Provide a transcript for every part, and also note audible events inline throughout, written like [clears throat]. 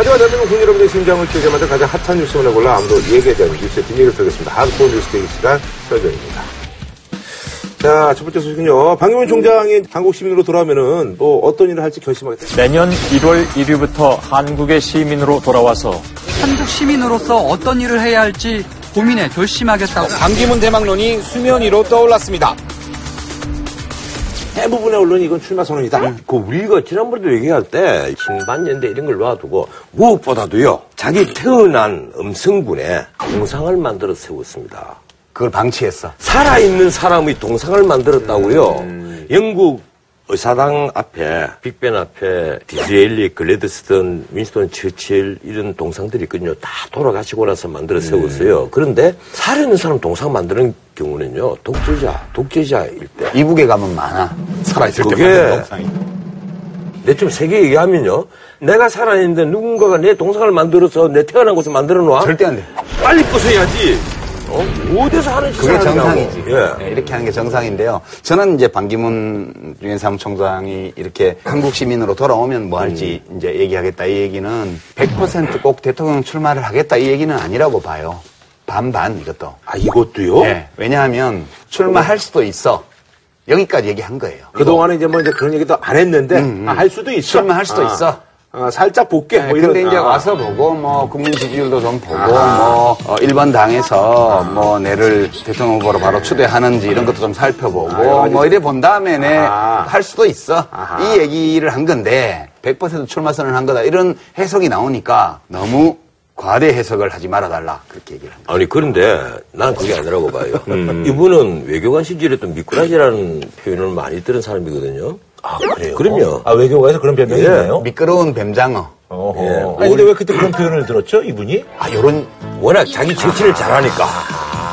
하지만 대한민국 국민 여러분의 심장을 뛰게 만든 가장 핫한 뉴스만을 골라 아무도 얘기에 대한 뉴스의 뒷얘기를 펴겠습니다. 한국 뉴스 대기 시간 현정입니다. 자, 첫 번째 소식은요. 방금훈 총장이 한국 시민으로 돌아오면은 뭐 어떤 일을 할지 결심하겠다. 내년 1월 1일부터 한국의 시민으로 돌아와서 한국 시민으로서 어떤 일을 해야 할지 고민해 결심하겠다고. 반기문 대망론이 수면 위로 떠올랐습니다. 대부분의 언론이 이건 출마 선언이다. 그 우리가 지난번에도 얘기할 때 친반연대 이런 걸 놔두고 무엇보다도요 자기 태어난 음성군에 동상을 만들어 세웠습니다. 그걸 방치했어. 살아있는 사람의 동상을 만들었다고요. 영국 의사당 앞에 빅벤 앞에 디즈레일리, 글래드스턴, 윈스턴 처칠 이런 동상들이 있거든요. 다 돌아가시고 나서 만들어 세웠어요. 그런데 살아있는 사람 동상 만드는 경우는요. 독재자, 독재자일 때 이북에 가면 많아. 살아있을 때 그게 만든 동상이. 내좀 세게 얘기하면요. 내가 살아있는데 누군가가 내 동상을 만들어서 내 태어난 곳에 만들어 놓아? 절대 안 돼. 빨리 부숴야지. 어? 어디서 하는 짓을 그게. 정상이지. 예. 네, 이렇게 하는 게 정상인데요. 저는 이제 반기문 유엔 사무총장이 이렇게 한국 시민으로 돌아오면 뭐 할지 음. 이제 얘기하겠다 이 얘기는 100%꼭 대통령 출마를 하겠다 이 얘기는 아니라고 봐요. 반반 이것도. 아, 이것도요? 네, 왜냐하면 출마할 수도 있어. 여기까지 얘기한 거예요. 그동안은 이제 뭐 이제 그런 얘기도 안 했는데, 아, 할 수도 있어. 출마할 수도 아, 있어. 아, 살짝 볼게. 네, 뭐 이런- 근데 이제 아. 와서 보고 뭐 국민 지지율도 좀 보고 뭐 어, 일본 당에서 뭐 내를 대통령 후보로 바로 추대하는지 이런 것도 좀 살펴보고 뭐 이래 본 다음에네 아하. 할 수도 있어 아하. 이 얘기를 한 건데 100% 출마 선언을 한 거다 이런 해석이 나오니까 너무 과대 해석을 하지 말아달라 그렇게 얘기를 합니다. 아니 그런데 난 그게 아니라고 봐요. [laughs] 이분은 외교관 시절에도 미꾸라지라는 표현을 많이 들은 사람이거든요. 아, 그래요? 그럼요. 아, 외교관에서 그런 변명이 예. 있나요? 미끄러운 뱀장어 어허. 예. 아니, 근데 왜 그때 그런 표현을 들었죠, 이분이? 아 요런 워낙 자기 정치를 잘하니까.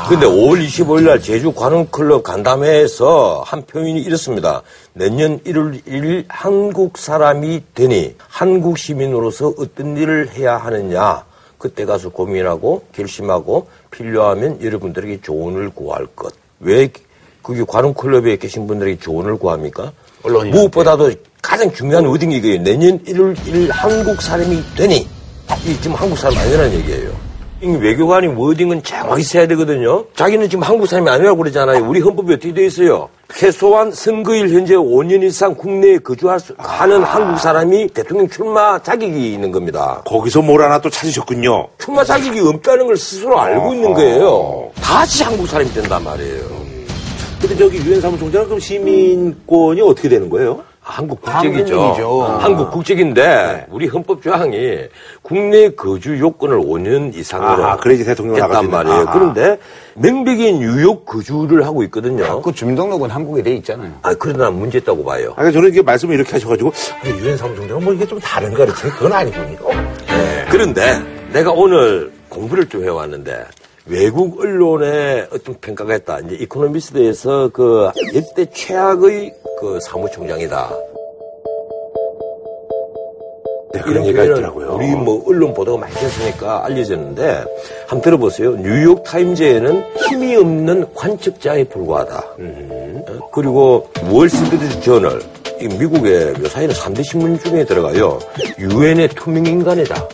근데 5월 25일 날 제주 관음클럽 간담회에서 한 표현이 이렇습니다. 내년 1월 1일 한국 사람이 되니 한국 시민으로서 어떤 일을 해야 하느냐. 그때 가서 고민하고 결심하고 필요하면 여러분들에게 조언을 구할 것. 왜 그게 관음클럽에 계신 분들에게 조언을 구합니까? 언론인한테. 무엇보다도 가장 중요한 어딘 이거예요. 내년 1월 1일 한국 사람이 되니 이 지금 한국 사람 아니라는 얘기예요. 이 외교관이 워딩은 정확히 써야 되거든요. 자기는 지금 한국 사람이 아니라고 그러잖아요. 우리 헌법에 어떻게 되어 있어요? 최소한 선거일 현재 5년 이상 국내에 거주할 수, 하는 한국 사람이 대통령 출마 자격이 있는 겁니다. 거기서 뭘 하나 또 찾으셨군요. 출마 자격이 없다는 걸 스스로 알고 있는 거예요. 다시 한국 사람이 된단 말이에요. 근데 저기 유엔 사무총장은 그럼 시민권이 어떻게 되는 거예요? 한국 국적이죠. 한국인이죠. 아. 한국 국적인데 우리 헌법 조항이 국내 거주 요건을 5년 이상으로 아하, 그래야지 대통령을 했단. 말이에요. 아하. 그런데 명백히 뉴욕 거주를 하고 있거든요. 그 주민등록은 한국에 돼 있잖아요. 아, 그러나 난 문제 있다고 봐요. 아니, 저는 이게 말씀을 이렇게 하셔가지고, 유엔 사무총장은 뭐 이게 좀 다른가 그랬더니 그건 아니군요. 그런데 내가 오늘 공부를 좀 해왔는데 외국 언론의 어떤 평가가 있다. 이제 이코노미스트에서 그 역대 최악의 그 사무총장이다. 네, 그런 얘기가 있더라고요. 우리 뭐 언론 보도가 많이 됐으니까 알려졌는데 한번 들어보세요. 뉴욕 타임즈에는 힘이 없는 관측자에 불과하다. 어? 그리고 월스트리트 저널 이 미국의 요사이는 3대 신문 중에 들어가요. 유엔의 투명 인간이다.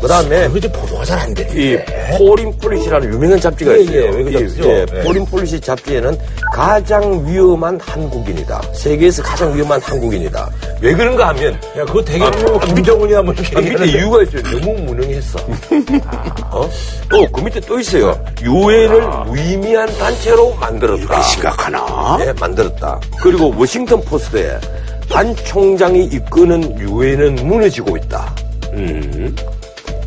그 다음에 그 이제 보도가 잘안 돼. 이 Foreign Policy라는 유명한 잡지가 예, 있어요. 예, 이, 잡지죠. 예, 예. Foreign Policy 잡지에는 가장 위험한 한국인이다. 세계에서 가장 위험한 한국인이다. 왜 그런가 하면 야, 그거 되게 뭐, 김정은이나 뭐 이렇게 아, 밑에. 이유가 있어요. 너무 무능했어. [laughs] 어? 또 그 밑에 또 있어요. 유엔을 무의미한 단체로 만들었다. 이렇게 심각하나? 예, 만들었다. 그리고 워싱턴 포스트에 반 총장이 이끄는 유엔은 무너지고 있다.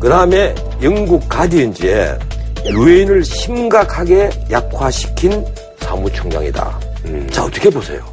그 다음에 영국 가디언즈에 유엔을 심각하게 약화시킨 사무총장이다. 자, 어떻게 보세요?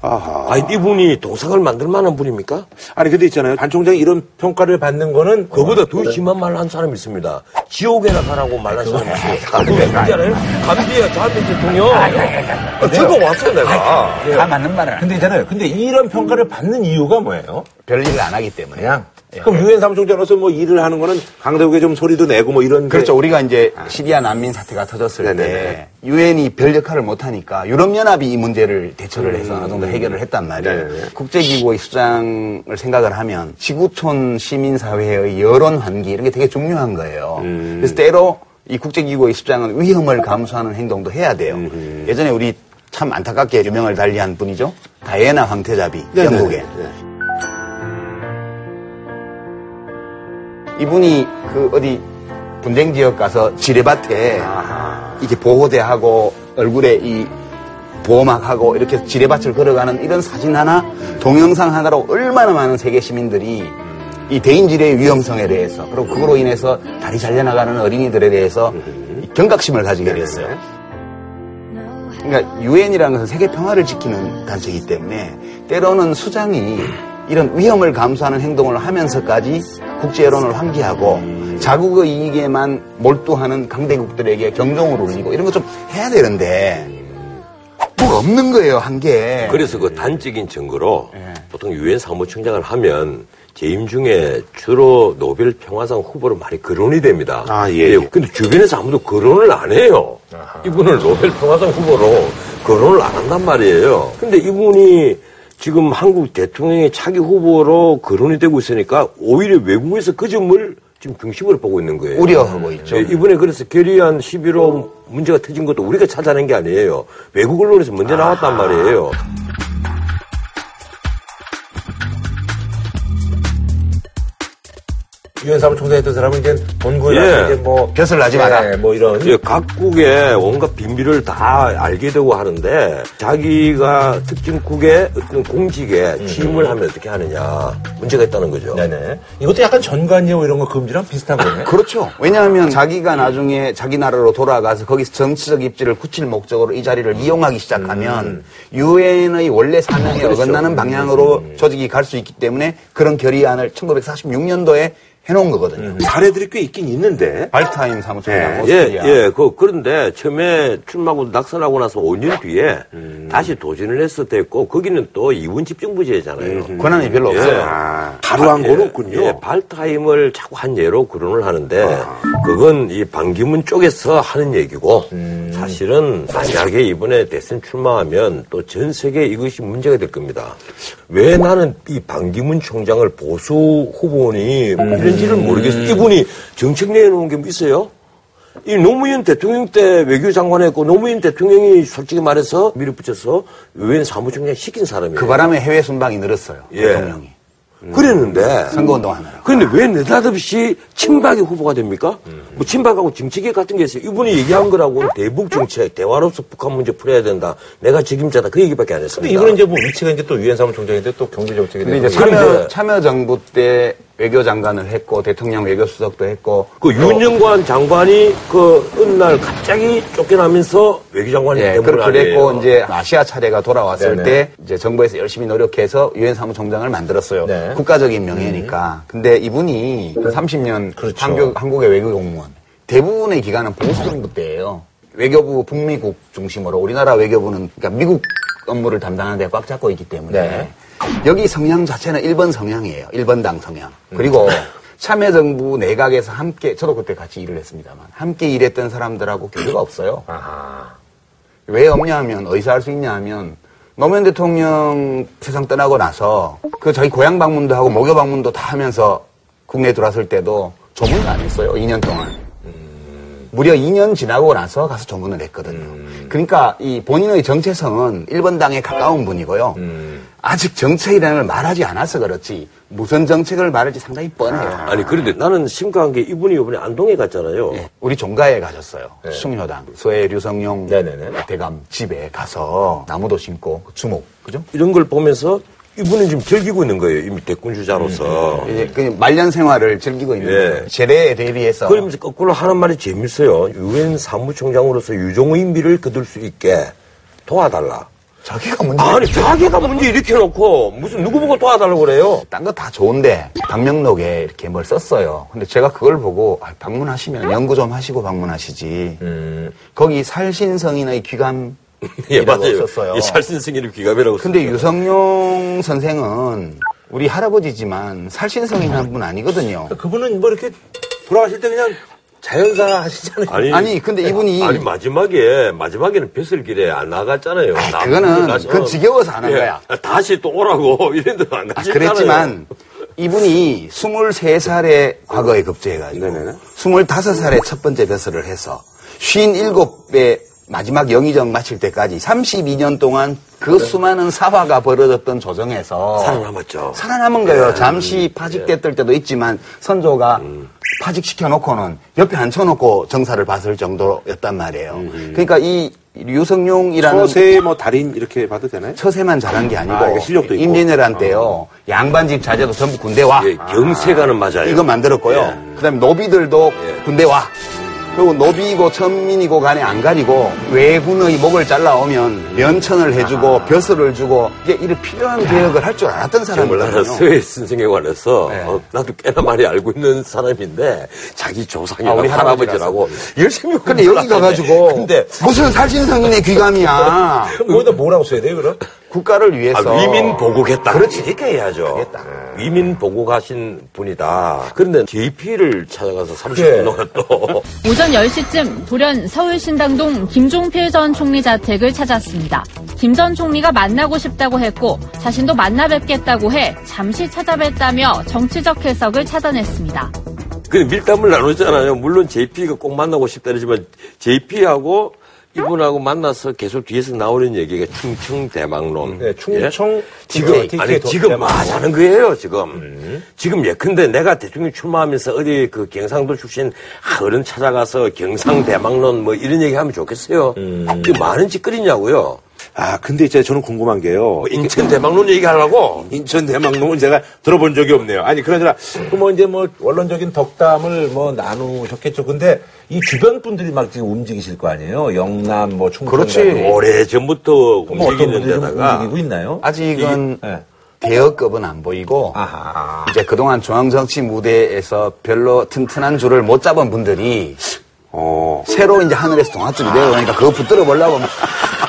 아하. 아, 이분이 동상을 만들 만한 분입니까? 아니, 근데 있잖아요. 반 총장이 이런 평가를 받는 거는 그보다 더 심한 말을 한 사람이 있습니다. 지옥에나 가라고 말한 사람이 있어요. 그게 누구잖아요? 감비야 좌한민 대통령. 아, 저거 왔어, 내가. 다 맞는 말을. 근데 있잖아요. 근데 이런 평가를 받는 이유가 뭐예요? 별일을 안 하기 때문에. 그냥 그럼 유엔 사무총장으로서 뭐 일을 하는 거는 강대국에 좀 소리도 내고 뭐 이런. 게- 그렇죠. 우리가 이제 시리아 난민 사태가 터졌을 네네네. 때 유엔이 별 역할을 못 하니까 유럽 연합이 이 문제를 대처를 해서 어느 정도 해결을 했단 말이에요. 음. 네네네. 국제기구의 수장을 생각을 하면 지구촌 시민 사회의 여론 환기 이런 게 되게 중요한 거예요. 음. 그래서 때로 이 국제기구의 수장은 위험을 감수하는 행동도 해야 돼요. 음. 예전에 우리 참 안타깝게 유명을 달리한 분이죠. 다이애나 황태자비 네네네. 영국에. 네. 이분이 그 어디 분쟁 지역 가서 지뢰밭에 이렇게 보호대하고 얼굴에 이 보호막하고 이렇게 지뢰밭을 걸어가는 이런 사진 하나, 동영상 하나로 얼마나 많은 세계 시민들이 이 대인지뢰의 위험성에 대해서 그리고 그거로 인해서 다리 잘려나가는 어린이들에 대해서 이 경각심을 가지게 됐어요. 그러니까 유엔이라는 것은 세계 평화를 지키는 단체이기 때문에 때로는 수장이 이런 위험을 감수하는 행동을 하면서까지 국제 여론을 환기하고 자국의 이익에만 몰두하는 강대국들에게 경종을 울리고 이런 거 좀 해야 되는데 뭐가 없는 거예요 한 게. 그래서 그 단적인 증거로 예. 보통 유엔 사무총장을 하면 재임 중에 주로 노벨 평화상 후보로 많이 거론이 됩니다. 아, 예, 예. 근데 주변에서 아무도 거론을 안 해요. 이분을 노벨 평화상 후보로 거론을 안 한단 말이에요. 근데 이분이 지금 한국 대통령의 차기 후보로 거론이 되고 있으니까 오히려 외국에서 그 점을 지금 중심으로 보고 있는 거예요. 우려하고 있죠. 예, 이번에 그래서 결의안 11호 문제가 터진 것도 우리가 찾아낸 게 아니에요. 외국 언론에서 먼저 나왔단 말이에요. 유엔 사무 총장 했던 사람은 이제 본부에 예. 이제 뭐. 벼슬 나지 예, 마라. 뭐 이런. 예, 각국의 온갖 비밀을 다 알게 되고 하는데 자기가 특정국의 어떤 공직에 취임을 하면 어떻게 하느냐 문제가 있다는 거죠. 네네. 이것도 약간 전관예우 이런 거 금지랑 비슷한 거네. 그렇죠. 왜냐하면 자기가 나중에 자기 나라로 돌아가서 거기서 정치적 입지를 굳힐 목적으로 이 자리를 이용하기 시작하면 유엔의 원래 사명에 어긋나는 방향으로 조직이 갈 수 있기 때문에 그런 결의안을 1946년도에 해놓은 거거든요. 사례들이 꽤 있긴 있는데. 발타임 사무총장 예, 오스트리아. 예, 그, 그런데 처음에 출마하고 낙선하고 나서 5년 뒤에 다시 도전을 해서 됐고, 거기는 또 이원 집정부제잖아요. 권한이 별로 없어요. 아, 바로 한건 없군요. 예, 발타임을 자꾸 한 예로 거론을 하는데 그건 이 반기문 쪽에서 하는 얘기고 사실은 만약에 이번에 대선 출마하면 또 전 세계에 이것이 문제가 될 겁니다. 왜 나는 이 반기문 총장을 보수 후보니 이런 지를 모르겠어요. 이분이 정책 내놓은 게 뭐 있어요? 이 노무현 대통령 때 외교장관 했고 노무현 대통령이 솔직히 말해서 밀어붙여서 유엔 사무총장 시킨 사람이에요. 그 바람에 해외 순방이 늘었어요. 예. 대통령이. 그랬는데 선거운동 하느라. 그런데 왜 느닷없이 친박의 후보가 됩니까? 뭐 친박하고 정치계 같은 게 있어요. 이분이 얘기한 거라고는 대북 정책, 대화로서 북한 문제 풀어야 된다. 내가 책임자다. 그 얘기밖에 안 했습니다. 근데 이분은 이제 뭐 위치가 이제 또 유엔 사무총장인데 또 경제 정책에 근데 이제 대해서. 참여, 그런데- 참여 정부 때 외교장관을 했고 대통령 외교수석도 했고 그 윤영관 장관이 그 어느 날 갑자기 쫓겨나면서 외교장관이 예, 그렇게 됐고. 이제 아시아 차례가 돌아왔을 네네. 때 이제 정부에서 열심히 노력해서 유엔 사무총장을 만들었어요. 네. 국가적인 명예니까. 근데 이분이 30년 그렇죠. 한국, 한국의 외교 공무원 대부분의 기간은 보수 정부 때예요. 외교부 북미국 중심으로 우리나라 외교부는 그러니까 미국 업무를 담당하는 데가 꽉 잡고 있기 때문에 네. 여기 성향 자체는 1번 성향이에요. 1번 당 성향. 그리고 참여정부 내각에서 함께 저도 그때 같이 일을 했습니다만 함께 일했던 사람들하고 교류가 없어요. 아하. 왜 없냐 하면 어디서 할 수 있냐 하면 노무현 대통령 세상 떠나고 나서 그 자기 고향 방문도 하고 목요 방문도 다 하면서 국내에 들어왔을 때도 조문을 안 했어요. 2년 동안. 무려 2년 지나고 나서 가서 조문을 했거든요. 그러니까 이 본인의 정체성은 1번 당에 가까운 분이고요. 아직 정책이라는 걸 말하지 않아서 그렇지 무슨 정책을 말할지 상당히 뻔해요. 아 니 그런데 나는 심각한 게 이분이 이번에 안동에 갔잖아요. 예, 우리 종가에 가셨어요. 수송효당. 서해 류성룡 네네네. 대감 집에 가서 나무도 심고 그 주목. 그죠? 이런 걸 보면서 이분은 지금 즐기고 있는 거예요. 이미 대권 주자로서. 이제 그 말년 생활을 즐기고 있는 예. 거예요. 제대에 대비해서. 그러면서 거꾸로 하는 말이 재밌어요. 유엔 사무총장으로서 유종의 미를 거둘 수 있게 도와달라. 자기가 문제. 아니 자기가 문제 이렇게 놓고 무슨 누구 보고 도와달라고 그래요? 딴 거 다 좋은데 방명록에 이렇게 뭘 썼어요. 근데 제가 그걸 보고 아, 방문하시면 연구 좀 하시고 방문하시지. 거기 살신성인의 귀감 [laughs] 예 맞아요. 썼어요. 예, 살신승인의 귀감이라고. 근데 썼어요. 유성룡 선생은 우리 할아버지지만 살신성인 한 분 아니거든요. 그분은 뭐 이렇게 돌아가실 때 그냥 자연사 하시잖아요. 아니, 아니, 근데 이분이- 아니 마지막에 마지막에는 뱃슬길에 안 나갔잖아요. 나- 그거는 나서- 그건 지겨워서 안한 예, 거야. 다시 또 오라고 [laughs] 이랬는데 안 아, 가셨잖아요. 그랬지만 이분이 23살에 과거에 급제해가지고 네네네. 25살에 첫 번째 벼슬을 해서 57배 마지막 영의정 마칠 때까지 32년 동안 그 수많은 사화가 벌어졌던 조정에서 살아남았죠. 살아남은 거예요. 잠시 파직됐을 때도 있지만 선조가 파직시켜 놓고는 옆에 앉혀놓고 정사를 봤을 정도였단 말이에요. 그러니까 이 류성룡이라는 처세 뭐 달인 이렇게 봐도 되나요? 처세만 잘한 게 아니고 아, 이게 실력도 있고. 임진왜란 때요 양반집 자제도 전부 군대 와 예, 경세가는 맞아요. 이거 만들었고요. 그다음에 노비들도 군대 와. 그리고 노비고 천민이고 간에 안 가리고 외군의 목을 잘라오면 면천을 해주고 벼슬을 주고 이게 이런 필요한 개혁을 할 줄 알았던 사람이거든요. 서해 선생에 관해서 네. 어, 나도 꽤나 많이 알고 있는 사람인데 자기 조상이나 아, 우리 할아버지라고 열심히 근데 여기 [laughs] 가가지고 근데 무슨 살신성인의 귀감이야. 거기다 뭐라고 써야 돼요, 그럼? 국가를 위해서 아, 위민 보국했다. 그렇지. 이렇게 해야죠. 그랬다. 위민 보국하신 분이다. 그런데 JP를 찾아가서 30분 그래. 동안 또 [laughs] 오전 10시쯤 돌연 서울신당동 김종필 전 총리 자택을 찾았습니다. 김 전 총리가 만나고 싶다고 했고 자신도 만나 뵙겠다고 해 잠시 찾아뵀다며 정치적 해석을 차단했습니다. 그 밀담을 나눴잖아요. 물론 JP가 꼭 만나고 싶다 그러지만 JP하고 이분하고 만나서 계속 뒤에서 나오는 얘기가 충청 대망론. 네, 충청 예? 지금 DK 아니 도- 지금 대망론. 뭐 하자는 거예요 지금. 지금 예컨대 내가 대통령 출마하면서 어디 그 경상도 출신 어른 찾아가서 경상 대망론 뭐 이런 얘기 하면 좋겠어요. 그 많은 짓거리냐고요. 아, 근데 이제 저는 궁금한 게요. 뭐 인천 대망론 얘기하려고. 인천 대망론은 제가 들어본 적이 없네요. 아니, 그러나, 그뭐 이제 뭐, 원론적인 덕담을 뭐 나누셨겠죠. 근데 이 주변 분들이 막 지금 움직이실 거 아니에요? 영남, 뭐, 충청. 그렇지. 오래 전부터 뭐 어떤 움직이는 데다가 움직이고 있나요? 아직은 네. 대여급은 안 보이고 아하. 이제 그동안 중앙정치 무대에서 별로 튼튼한 줄을 못 잡은 분들이 어. 새로 이제 하늘에서 동아줄이 내려오니까 그거 붙들어 보려고 막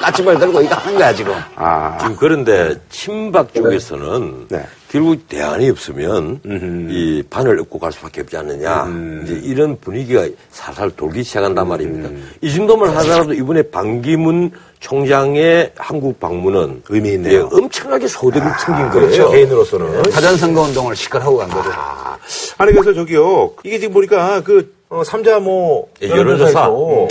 까치발 들고 이거 하는 거야 지금. 아. 지금 그런데 친박 쪽에서는 네. 결국 대안이 없으면 이 판을 엎고 갈 수밖에 없지 않느냐 음. 이제 이런 분위기가 살살 돌기 시작한단 말입니다. 이 정도만 하더라도 이번에 반기문 총장의 한국 방문은 의미 있네요. 예, 엄청나게 소득을 챙긴 그렇죠. 거예요. 개인으로서는. 사전 선거 운동을 시끌하고 간 거죠. 아니, 그래서 저기요. 이게 지금 보니까 그, 어, 삼자 뭐, 예, 여론조사. 여론조사에서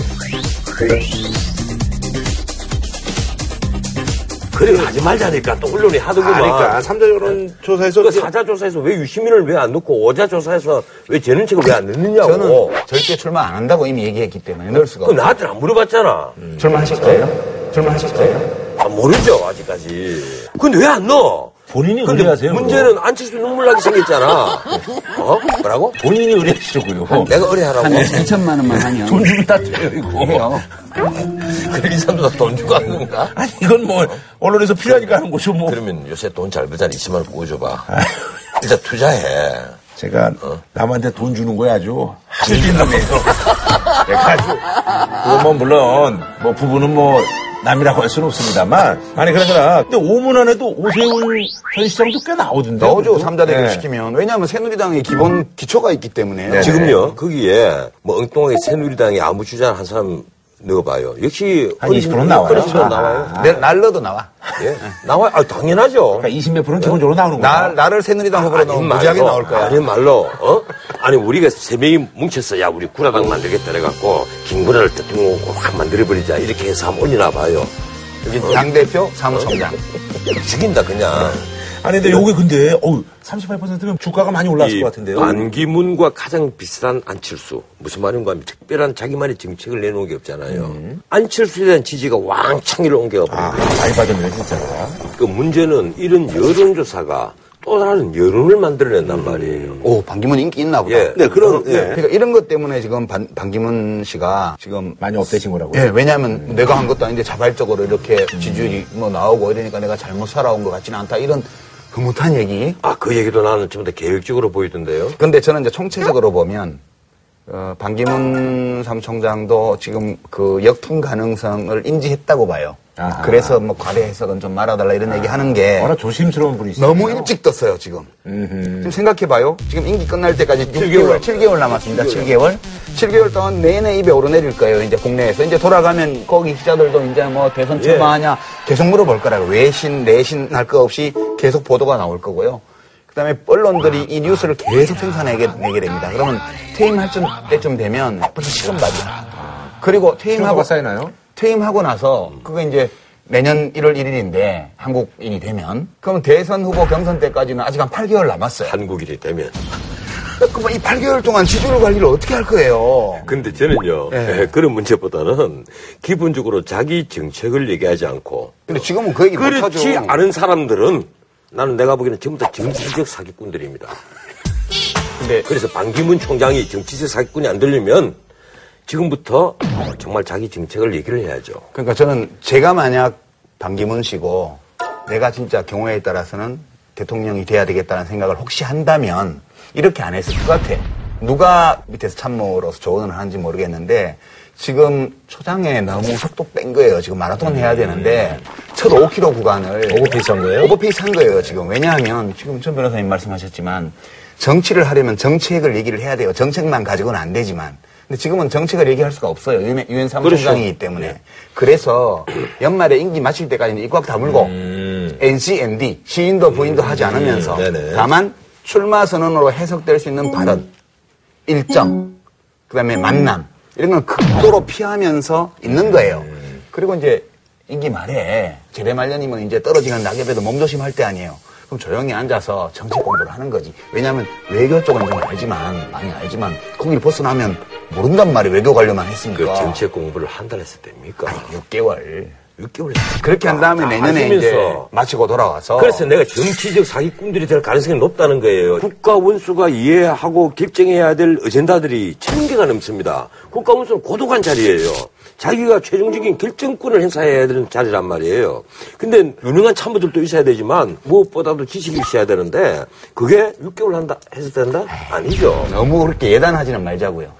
그래 하지 말자니까 또 언론이 하더구만. 아, 그러니까 삼자 여론조사에서 그 사자 조사에서 왜 유시민을 왜 안 넣고 오자 조사에서 왜 재는 책을 왜 안 넣느냐고. 저는 절대 출마 안 한다고 이미 얘기했기 때문에 넣을 수가 그 없어요. 나한테는 안 물어봤잖아. 출마하실 거예요? 출마하실 거예요? 아, 모르죠, 아직까지. 근데 왜 안 넣어? 본인이 의뢰하세요. 문제는 안칠수 눈물 나게 생겼잖아. [laughs] 어? 뭐라고? 본인이 의뢰하시려고요. 내가 의뢰하라고? 한 2천만 원만 하면 돈 주면 다 돼요, 이거. [laughs] 그래, 이 사람도 다돈 주고 하는 건가? 아니, 이건 뭐, 언론에서 필요하니까 하는 거죠, 뭐. 그러면 요새 돈 잘 벌잖아. 20만 원 구워줘봐. 일단 투자해. 제가 남한테 돈 주는 거야 아주 하필 놈이에요. 내가 아주 그건 뭐 물론 뭐 부부는 뭐 남이라고 할 수는 없습니다만 아니 그러나 근데 오문 안에도 오세훈 전 시장도 꽤 나오던데 나오죠. 삼자 대결 네. 시키면. 왜냐하면 새누리당의 기본 기초가 있기 때문에. 네. 지금요, 거기에 뭐 엉뚱하게 새누리당에 아무 주장 한 사람 넣어봐요. 역시. 한 20%는 나와요? 그렇죠, 아. 나와요. 내- 날러도 나와. 예. 나와요. 아, 당연하죠. 그러니까 20몇 프로는 기본적으로 나오는 거야. 나, 나를 새누리당 후보로 넣으면 무지하게 말로, 나올 거야. 아니 말로, 어? 아니 우리가 세 명이 뭉쳤어. 야 우리 구라당 만들겠다 그래갖고 김구라를 대통령 확 만들어버리자 이렇게 해서 한번 올리나 봐요. 여기 당대표, 사무총장. 죽인다 그냥. 아니 근데 요게 근데 어우 38%면 주가가 많이 올랐을 이것 같은데요. 안기문과 가장 비슷한 안철수. 무슨 말인가 하면 특별한 자기만의 정책을 내놓은 게 없잖아요. 음. 안철수에 대한 지지가 왕창 올라온게 아 없어요. 많이 빠졌네요 진짜. 그 문제는 이런 여론조사가 또 다른 여론을 만들어낸단 말이에요. 오, 반기문 인기 있나 보다. 예. 네 그런 예. 예. 그러니까 이런 것 때문에 지금 반, 반기문 씨가 지금 많이 업되신 거라고요. 예, 왜냐하면 내가 한 것도 아닌데 자발적으로 이렇게 지지율이 뭐 나오고 이러니까 내가 잘못 살아온 것 같지는 않다. 이런 흐뭇한 얘기. 아, 그 얘기도 나는 좀더 계획적으로 보이던데요. 근데 저는 이제 총체적으로 보면 어, 반기문 사무총장도 지금 그 역풍 가능성을 인지했다고 봐요. 아하. 그래서 뭐 과대 해석은 좀 말아달라 이런 얘기 하는 게 워낙 조심스러운 분이시죠. 너무 일찍 떴어요, 지금. 지금 생각해봐요. 지금 임기 끝날 때까지 6개월, 7개월 남았습니다. 7개월. 7개월 동안 내내 입에 오르내릴 거예요, 이제 국내에서. 이제 돌아가면 거기 기자들도 이제 뭐 대선 출마하냐 계속 물어볼 거라고. 외신, 내신 할 거 없이 계속 보도가 나올 거고요. 그 다음에 언론들이 이 뉴스를 계속 생산하게 내게 됩니다. 그러면 퇴임할 쯤- 때쯤 되면 벌써 시간밥이야. 그리고 퇴임하고, 쌓이나요? 퇴임하고 나서 그거 이제 내년 1월 1일인데 한국인이 되면 그러면 대선 후보 경선 때까지는 아직 한 8개월 남았어요. 한국인이 되면. [laughs] 그러면 이 8개월 동안 지지율 관리를 어떻게 할 거예요? 근데 저는요, 예. 예, 그런 문제보다는 기본적으로 자기 정책을 얘기하지 않고 근데 지금은 그 얘기 못하죠. 그렇지 않은 사람들은 나는 내가 보기에는 전부 다 정치적 사기꾼들입니다. 근데 [laughs] 그래서 반기문 총장이 정치적 사기꾼이 안 되려면 지금부터 정말 자기 정책을 얘기를 해야죠. 그러니까 저는 제가 만약 반기문 씨고 내가 진짜 경우에 따라서는 대통령이 돼야 되겠다는 생각을 혹시 한다면 이렇게 안 했을 것 같아. 누가 밑에서 참모로서 조언을 하는지 모르겠는데 지금 초장에 너무 속도 뺀 거예요. 지금 마라톤 해야 되는데 첫 5km 구간을 오버페이스 한 거예요? 오버페이스 한 거예요, 지금. 왜냐하면 지금 전 변호사님 말씀하셨지만 정치를 하려면 정책을 얘기를 해야 돼요. 정책만 가지고는 안 되지만. 근데 지금은 정책을 얘기할 수가 없어요. 유엔, 사무총장이기 때문에. 그래서 연말에 임기 마칠 때까지는 입꽉 다물고 NC, ND, 시인도 부인도 하지 않으면서 네네. 다만 출마 선언으로 해석될 수 있는 발언, 일정, 그다음에 만남 이런 건 극도로 피하면서 있는 거예요. 그리고 이제 임기 말에 제대 말년이면 이제 떨어지는 낙엽에도 몸조심할 때 아니에요. 그럼 조용히 앉아서 정책 공부를 하는 거지. 왜냐하면 외교 쪽은 좀 알지만 많이 알지만 거기를 벗어나면 모른단 말이에요. 외교 관료만 그 했으니까. 정책 공부를 한 달 했을 때입니까? 6개월. 6개월 그렇게 한 다음에 내년에 이제 마치고 돌아와서 그래서 내가 정치적 사기꾼들이 될 가능성이 높다는 거예요. 국가 원수가 이해하고 결정해야 될 어젠다들이 천 개가 넘습니다. 국가 원수는 고독한 자리예요. 자기가 최종적인 결정권을 행사해야 되는 자리란 말이에요. 근데 유능한 참모들도 있어야 되지만 무엇보다도 지식이 있어야 되는데 그게 6개월 한다 해서 된다? 아니죠. 너무 그렇게 예단하지는 말자고요.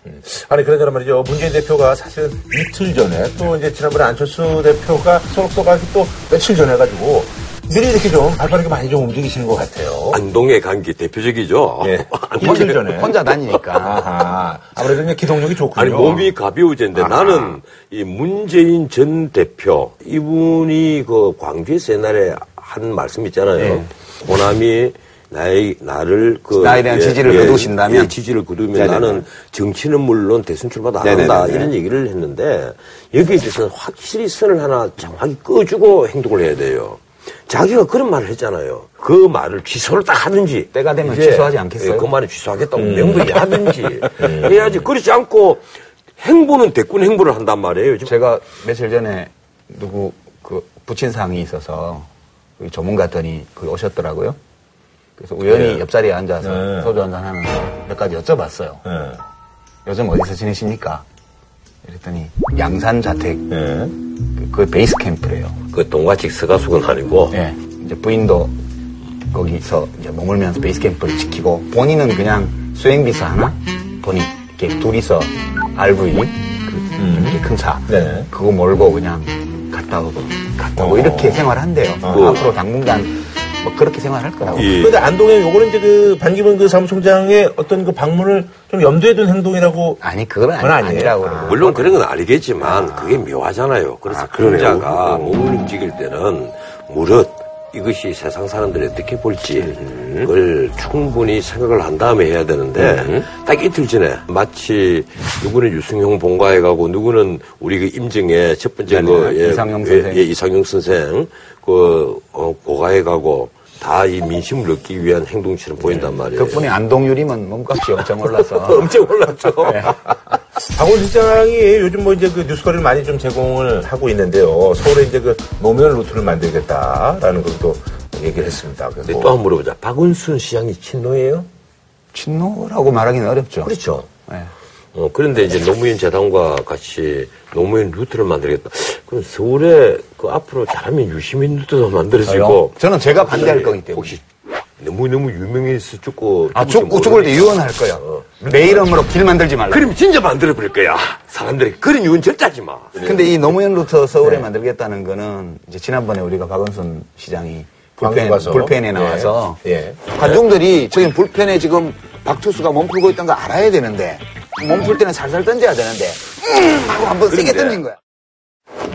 아니 그러잖아 말이죠. 문재인 대표가 사실은 이틀 전에 또 이제 지난번에 안철수 대표가 소속도가 또 며칠 전에 해가지고 미리 이렇게 좀 발빠르게 많이 좀 움직이시는 것 같아요. 안동의 관계 대표적이죠. 예. 이틀 전에. 혼자 다니니까. 아하. 아무래도 이제 기동력이 좋군요. 아니 몸이 가벼워졌는데 나는 이 문재인 전 대표 이분이 그 광주에서 옛날에 한 말씀 있잖아요. 네. 호남이 나의 나를 그 나에 대한 지지를 거두신다면? 예, 지지를 거두면 네네네. 나는 정치는 물론 대선 출마도 안 네네네. 한다 이런 얘기를 했는데 여기에 대해서는 확실히 선을 하나 정확히 꺼주고 행동을 해야 돼요. 자기가 그런 말을 했잖아요. 그 말을 취소를 딱 하든지. 때가 되면 이제 취소하지 않겠어요? 음. 예, 그 말을 취소하겠다고 명백히 하든지 해야지. 그렇지 않고 행보는 대꾼 행보를 한단 말이에요. 지금 제가 며칠 전에 누구 그 부친 사항이 있어서 조문 갔더니 거기 오셨더라고요. 그래서 우연히 네. 옆자리에 앉아서 네. 소주 한잔 하면서 몇 가지 여쭤봤어요. 예. 요즘 어디서 지내십니까? 이랬더니 양산 자택 예. 그, 그 베이스 캠프래요. 그 동화책 서가숙은 아니고 예. 이제 부인도 거기서 이제 머물면서 베이스 캠프를 지키고 본인은 그냥 수행비서 하나 본인 이렇게 둘이서 RV 그 이렇게 큰차 네. 그거 몰고 그냥 갔다 오고 갔다 오고 이렇게 생활한대요. 그 앞으로 당분간 뭐 그렇게 생활할 거라고. 예. 그런데 안동에 요거는 이제 그 반기문 그 사무총장의 어떤 그 방문을 좀 염두에 둔 행동이라고 아니 그건 아니, 그건. 아니라고. 아. 물론 그런 건 알겠지만 그게 묘하잖아요. 그래서 그러네요. 그자가 몸을 움직일 때는 무릇 이것이 세상 사람들이 어떻게 볼지 그걸 충분히 생각을 한 다음에 해야 되는데 딱 이틀 전에 마치 누구는 유승용 본가에 가고 누구는 우리 그 임정의 첫 번째 네네. 그 예, 이상용 예, 선생. 예, 이상용 선생 그 어, 고가에 가고 다이 민심을 얻기 위한 행동처럼 보인단 말이에요. 덕분에 안동유림은 몸값이 엄청 올라서 [laughs] 엄청 올랐죠. [laughs] 박원순 시장이 요즘 뭐 이제 그 뉴스거리를 많이 좀 제공을 하고 있는데요. 서울에 이제 그 노무현 루트를 만들겠다라는 걸또 얘기를 했습니다. 그래서 근데 뭐또한 번 물어보자. 박원순 시장이 친노예요? 친노라고 말하기는 어렵죠. 그렇죠. 예. 어, 그런데 이제 노무현 재단과 같이 노무현 루트를 만들겠다. 그럼 서울에 그 앞으로 잘하면 유시민 루트도 만들어지고. 저는 제가 반대할 거기 때문에. 혹시 너무너무 유명해서 죽고. 아, 죽, 죽을 때 유언할 거예요. 내 이름으로 길 만들지 말라. 그럼 진짜 만들어버릴 거야. 사람들이 그런 이유는 절대 하지 마. 근데 이 노무현 루트 서울에 만들겠다는 거는 이제 지난번에 우리가 박원순 시장이 불펜. 불펜에 나와서 예. 관중들이 저기 불펜에 지금 박투수가 몸풀고 있다는 거 알아야 되는데 몸풀 때는 살살 던져야 되는데 음! 하고 한번 세게 던진 거야.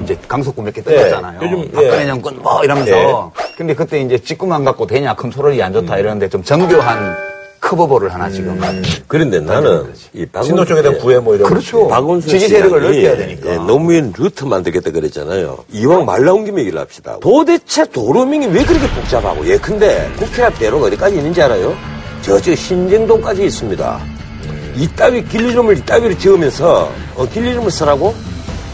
이제 강속구 몇개 던졌잖아요. 네, 요즘, 박근혜 예. 정권 뭐 이러면서. 근데 그때 이제 직구만 갖고 되냐 컨트롤이 안 좋다 이러는데 좀 정교한 커버볼을 하나 지금. 그런데 나는 이 박원- 신도 쪽에 대한 예. 구애 뭐 이런. 그렇죠. 박원순 지지 세력을 넓혀야 되니까. 예, 노무현 루트 만들겠다 그랬잖아요. 이왕 말 나온 김에 얘기를 합시다. 도대체 도로명이 왜 그렇게 복잡하고 예컨대 국회 앞 대로가 어디까지 있는지 알아요? 저쪽 신정동까지 있습니다. 이 따위 길 이름을 이 따위로 지으면서 어, 길 이름을 쓰라고?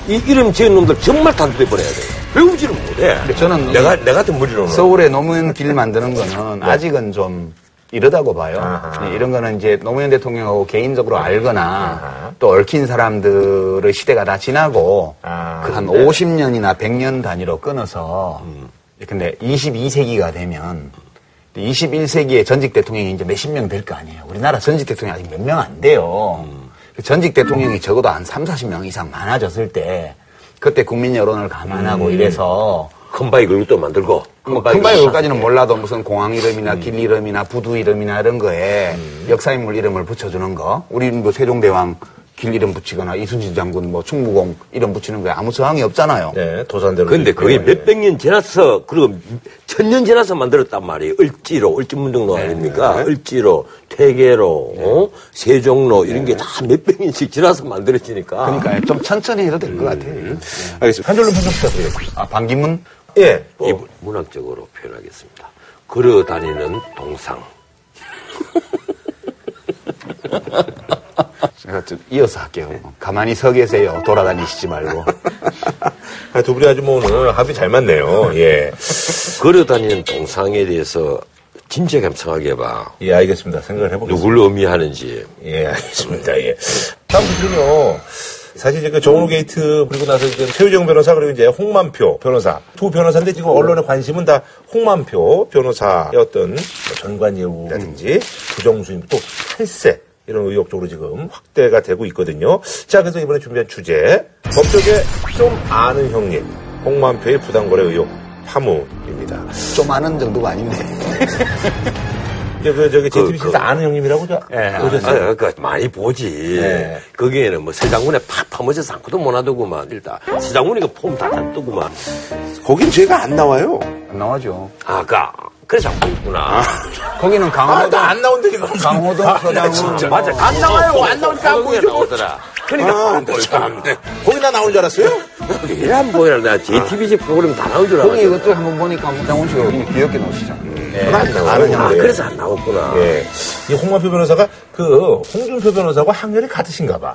이 이름 지은 놈들 정말 단두대 버려야 돼요. 외우지를 못해. 근데 저는 내가 내 같은 무리로는 서울에 노무현 길 만드는 거는 아직은 좀 이르다고 봐요. 네, 이런 거는 이제 노무현 대통령하고 개인적으로 알거나 또 얽힌 사람들의 시대가 다 지나고 아, 그한 50년이나 100년 단위로 끊어서 근데 22세기가 되면 21세기에 전직 대통령이 이제 몇십 명 될 거 아니에요. 우리나라 전직 대통령이 아직 몇 명 안 돼요. 그 전직 대통령이 적어도 한 3, 40명 이상 많아졌을 때 그때 국민 여론을 감안하고 이래서 큰 바위 걸고 또 만들고 뭐 큰바위 여기까지는 몰라도 무슨 공항 이름이나 길 이름이나 부두 이름이나 이런 거에 역사 인물 이름을 붙여주는 거. 우리는 뭐 세종대왕 길 이름 붙이거나 이순신 장군 뭐 충무공 이름 붙이는 거에 아무 저항이 없잖아요. 네, 도산대로. 근데 그게 있고요. 몇백 년 지나서 그리고 천년 지나서 만들었단 말이에요. 을지로, 을지문등로 아닙니까? 을지로, 퇴계로, 어? 세종로 이런 게 다 몇백 년씩 지나서 만들어지니까. 그러니까 좀 천천히 해도 될것 같아요. 알겠습니다. 한 줄로 분석 부탁드리겠습니다. 아, 반기문? 예. 이 문학적으로 표현하겠습니다. 걸어 다니는 동상. [laughs] 제가 좀 이어서 할게요. 가만히 서 계세요. 돌아다니시지 말고. 아, [laughs] 두 분이 아주 뭐 오늘 합이 잘 맞네요. 예. 걸어다니는 동상에 대해서 진짜 감성하게 해봐. 예, 알겠습니다. 생각을 해보겠습니다. 누굴 의미하는지. 예, 알겠습니다. 예. 다음 분은요. 사실 이제 그 정운호 게이트 그리고 나서 이제 최유정 변호사 그리고 이제 홍만표 변호사 두 변호사인데 지금 언론의 관심은 다 홍만표 변호사의 어떤 뭐 전관 예우라든지 부정수임 또 탈세 이런 의혹 쪽으로 지금 확대가 되고 있거든요. 자, 그래서 이번에 준비한 주제 법조계 좀 아는 형님 홍만표의 부당거래 의혹 파문입니다. 좀 아는 정도가 아닌데. 이제 [laughs] 그 저기 그, JTBC에서 그. 아는 형님이라고 저 아, 그 많이 보지. 네. 거기에는 뭐 서장군에 팍 파묻혀서 아무도 못 하더구만. 일단 서장군이가 폼다 잡더구만. 거긴 죄가 안 나와요. 안 나와죠. 아 까 그래서 잡고 있구나. 거기는 강호동. 아, 안 나온다니까. 강호동 서장훈. 진짜 맞아. 안 나와요. 안 나오니까 안 보이죠. 나오더라. 그러니까 아, 안 보이죠. 거기 나 나온 줄 알았어요? 왜안 보이나? 내가 JTBC 프로그램 다 나온 줄 거기 알았어. 이것도 한번 보니까 장훈 씨가 굉장히 귀엽게 나오시잖아요. 안 나와요. 아는 아. 그래서 안 나왔구나. 예. 이 홍만표 변호사가 그 홍준표 변호사하고 학년이 같으신가 봐.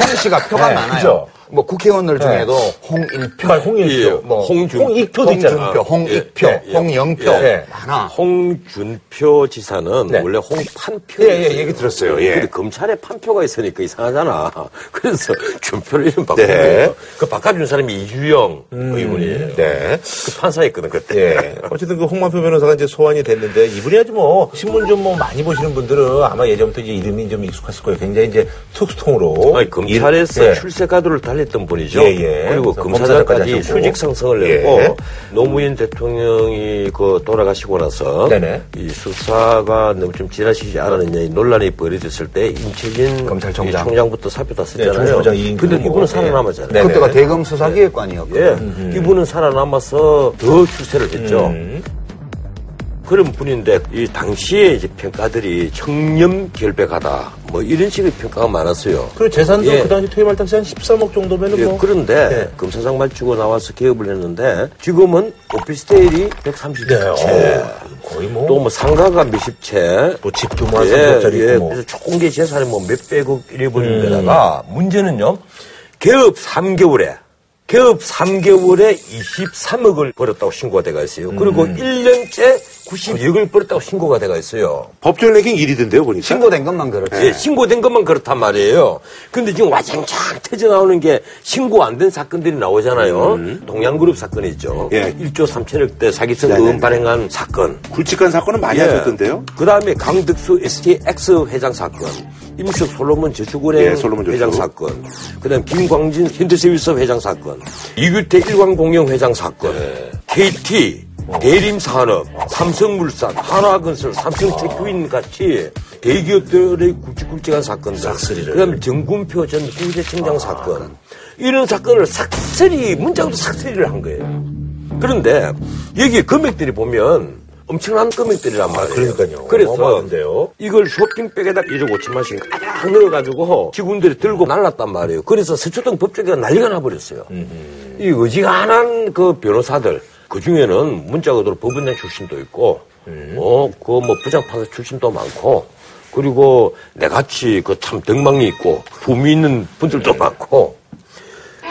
홍 씨가 표가 네, 많아요. 뭐 국회의원들 중에도 홍일표, 정말 홍일표, 예, 뭐 홍준- 홍익표도 있잖아. 홍준표, 홍익표, 예, 예, 홍영표 예. 많아. 홍준표 지사는 네. 원래 홍판표. 예, 예, 얘기 들었어요. 예. 근데 검찰에 판표가 있으니까 이상하잖아. [laughs] 그래서 준표를 이름 바꾼 네. 거예요. 그 바꿔준 사람이 이주영 의원이에요. 네. 그 판사였거든, 그때. 예. [laughs] 어쨌든 그 홍만표 변호사가 이제 소환이 됐는데 이분이 아주 뭐 신문 좀 뭐 많이 보시는 분들은 아마 예전부터 이제 이름이 좀 익숙하실 거예요. 굉장히 이제 특수통으로. 아니, 검찰에서 예. 출세 가도를 달 렸던 분이죠. 예, 예. 그리고 검사장까지. 수직 상승을 예. 했고 노무현 대통령이 그 돌아가시고 나서 네네. 이 수사가 너무 좀 지나치지 않았느냐 이 논란이 벌어졌을 때 임채진 검찰총장. 이 총장부터 사표 다 네, 썼잖아요. 총장부장 이인규 근데 뭐. 이분은 예. 살아남았잖아요. 네네. 그때가 대검 수사기획관이었거든. 예, 이분은 살아남아서 더 출세를 했죠. 음. 그런 분인데 이 당시에 이제 평가들이 청렴 결백하다 뭐 이런 식의 평가가 많았어요. 그리고 재산도 예. 그 당시 퇴임할 당시 한 13억 정도면은 예, 뭐. 그런데 예. 검사장 말치고 나와서 개업을 했는데 지금은 오피스텔이 130채 네, 어, 거의 뭐. 또 뭐 상가가 몇십 채또 집도 뭐한 예, 3억짜리 예, 뭐. 그래서 조금 게 재산이 뭐 몇백억 이래 버린 음. 데다가 문제는요 개업 3개월에 개업 3개월에 23억을 벌었다고 신고가 돼가 있어요. 그리고 음. 1년째 90억을 벌었다고 신고가 돼가 있어요. 법정 랭킹 1위던데요, 보니까. 신고된 것만 그렇지. 예, 신고된 것만 그렇단 말이에요. 근데 지금 와장창 터져 나오는 게 신고 안 된 사건들이 나오잖아요. 동양그룹 사건 있죠. 예. 1조 3천억대 사기성. 의원 발행한 사건. 굵직한 사건은 많이 하셨던데요. 그 다음에 강득수 STX 회장 사건, 임숙 솔로몬 저축은행 예, 솔로몬 저축. 회장 사건, 그 다음 김광진 현대세율서 회장 사건, 이규태 일광공영 회장 사건, KT, 대림산업, 삼성물산, 한화건설, 삼성테크인 같이 대기업들의 굵직굵직한 사건들, 그 다음에 정군표 전 국제청장 사건, 이런 사건을 삭슬이, 문자도 삭슬이를 한 거예요. 그런데 여기 금액들이 보면 엄청난 금액들이란 말이에요. 그러니까요. 그래서 어마어마한데요. 이걸 쇼핑백에다 1억 5천만 씩 가득 넣어가지고 직원들이 들고 날랐단 말이에요. 그래서 서초동 법조계가 난리가 나버렸어요. 이 어지간한 그 변호사들 그 중에는 문자 그대로 법원장 출신도 있고, 어, 그 뭐 부장판사 출신도 많고, 그리고 내같이 그 참 덕망이 있고, 품이 있는 분들도 많고,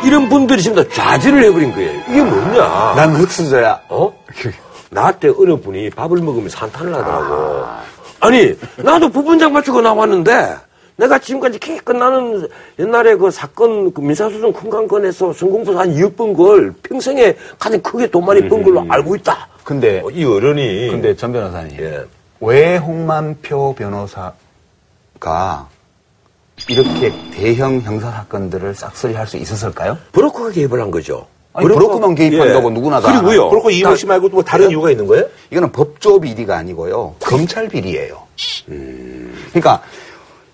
이런 분들이 지금 다 좌절을 해버린 거예요. 이게 뭐냐? 난 흑수저야. 어? 나한테 어느 분이 밥을 먹으면서 한탄을 하더라고. 아 니, 나도 부분장 맞추고 나왔는데, 내가 지금까지 기껏 나는 옛날에 그 사건, 그 민사소송 큰 건건에서 성공부사 한 2억 번걸 평생에 가장 크게 돈 많이 번 걸로 알고 있다. 근데, 어, 이 어른이. 근데 전 변호사님. 예. 왜 홍만표 변호사가 이렇게 대형 형사 사건들을 싹쓸이 할 수 있었을까요? 브로커가 개입을 한 거죠. 아니, 브로커만 개입한다고 누구나 다 그리고요. 그렇고 이모 씨 말고 또뭐 다른 이유가 있는 거예요? 이거는 법조 비리가 아니고요. 검찰 비리예요. 그러니까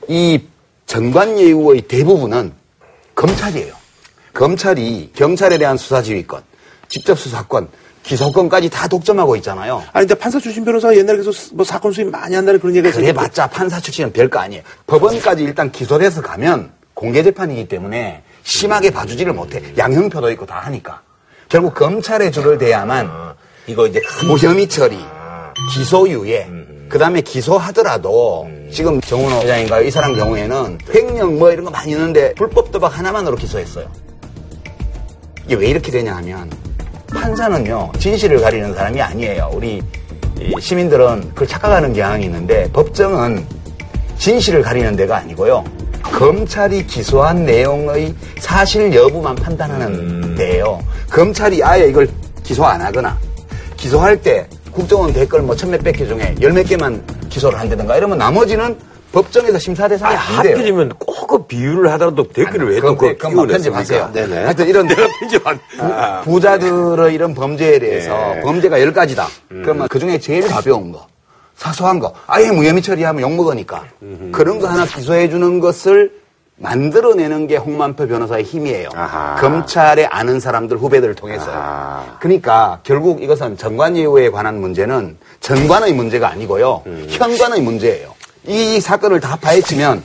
이 전관예우의 대부분은 검찰이에요. 검찰이 경찰에 대한 수사지휘권, 직접 수사권, 기소권까지 다 독점하고 있잖아요. 아니, 근데 판사 출신 변호사가 옛날에 계속 뭐 사건 수입 많이 한다는 그런 얘기가 있어요. 그래봤자 판사 출신은 별거 아니에요. 법원까지 일단 기소돼서 가면 공개 재판이기 때문에 심하게 봐주지를 못해. 양형표도 있고 다 하니까. 결국 검찰의 줄을 대야만 이거 이제 무혐의 처리, 기소유예, 그 다음에 기소하더라도 지금 정은호 회장인가 이 사람 경우에는 횡령 뭐 이런 거 많이 있는데 불법 도박 하나만으로 기소했어요. 이게 왜 이렇게 되냐 하면 판사는요 진실을 가리는 사람이 아니에요. 우리 이 시민들은 그걸 착각하는 경향이 있는데 법정은 진실을 가리는 데가 아니고요. 검찰이 기소한 내용의 사실 여부만 판단하는 데예요. 검찰이 아예 이걸 기소 안 하거나 기소할 때 국정원 댓글 뭐 천몇백 개 중에 열 몇 개만 기소를 한다든가 이러면 나머지는 법정에서 심사 대상이 아, 안 돼요. 하필이면 꼭 그 비유를 하더라도 댓글을 왜또 그건 그 그건 끼워냈습니까? 편집하세요. 네네. 하여튼 이런 [laughs] 내가 편집한. 부자들의 이런 범죄에 대해서 예. 범죄가 열 가지다. 그러면 그 중에 제일 가벼운 거, 사소한 거, 아예 무혐의 처리하면 욕 먹으니까 그런 거 하나 기소해 주는 것을 만들어내는 게 홍만표 변호사의 힘이에요. 아하. 검찰에 아는 사람들 후배들을 통해서. 아하. 그러니까 결국 이것은 전관예우에 관한 문제는 전관의 문제가 아니고요. 현관의 문제예요. 이 사건을 다 파헤치면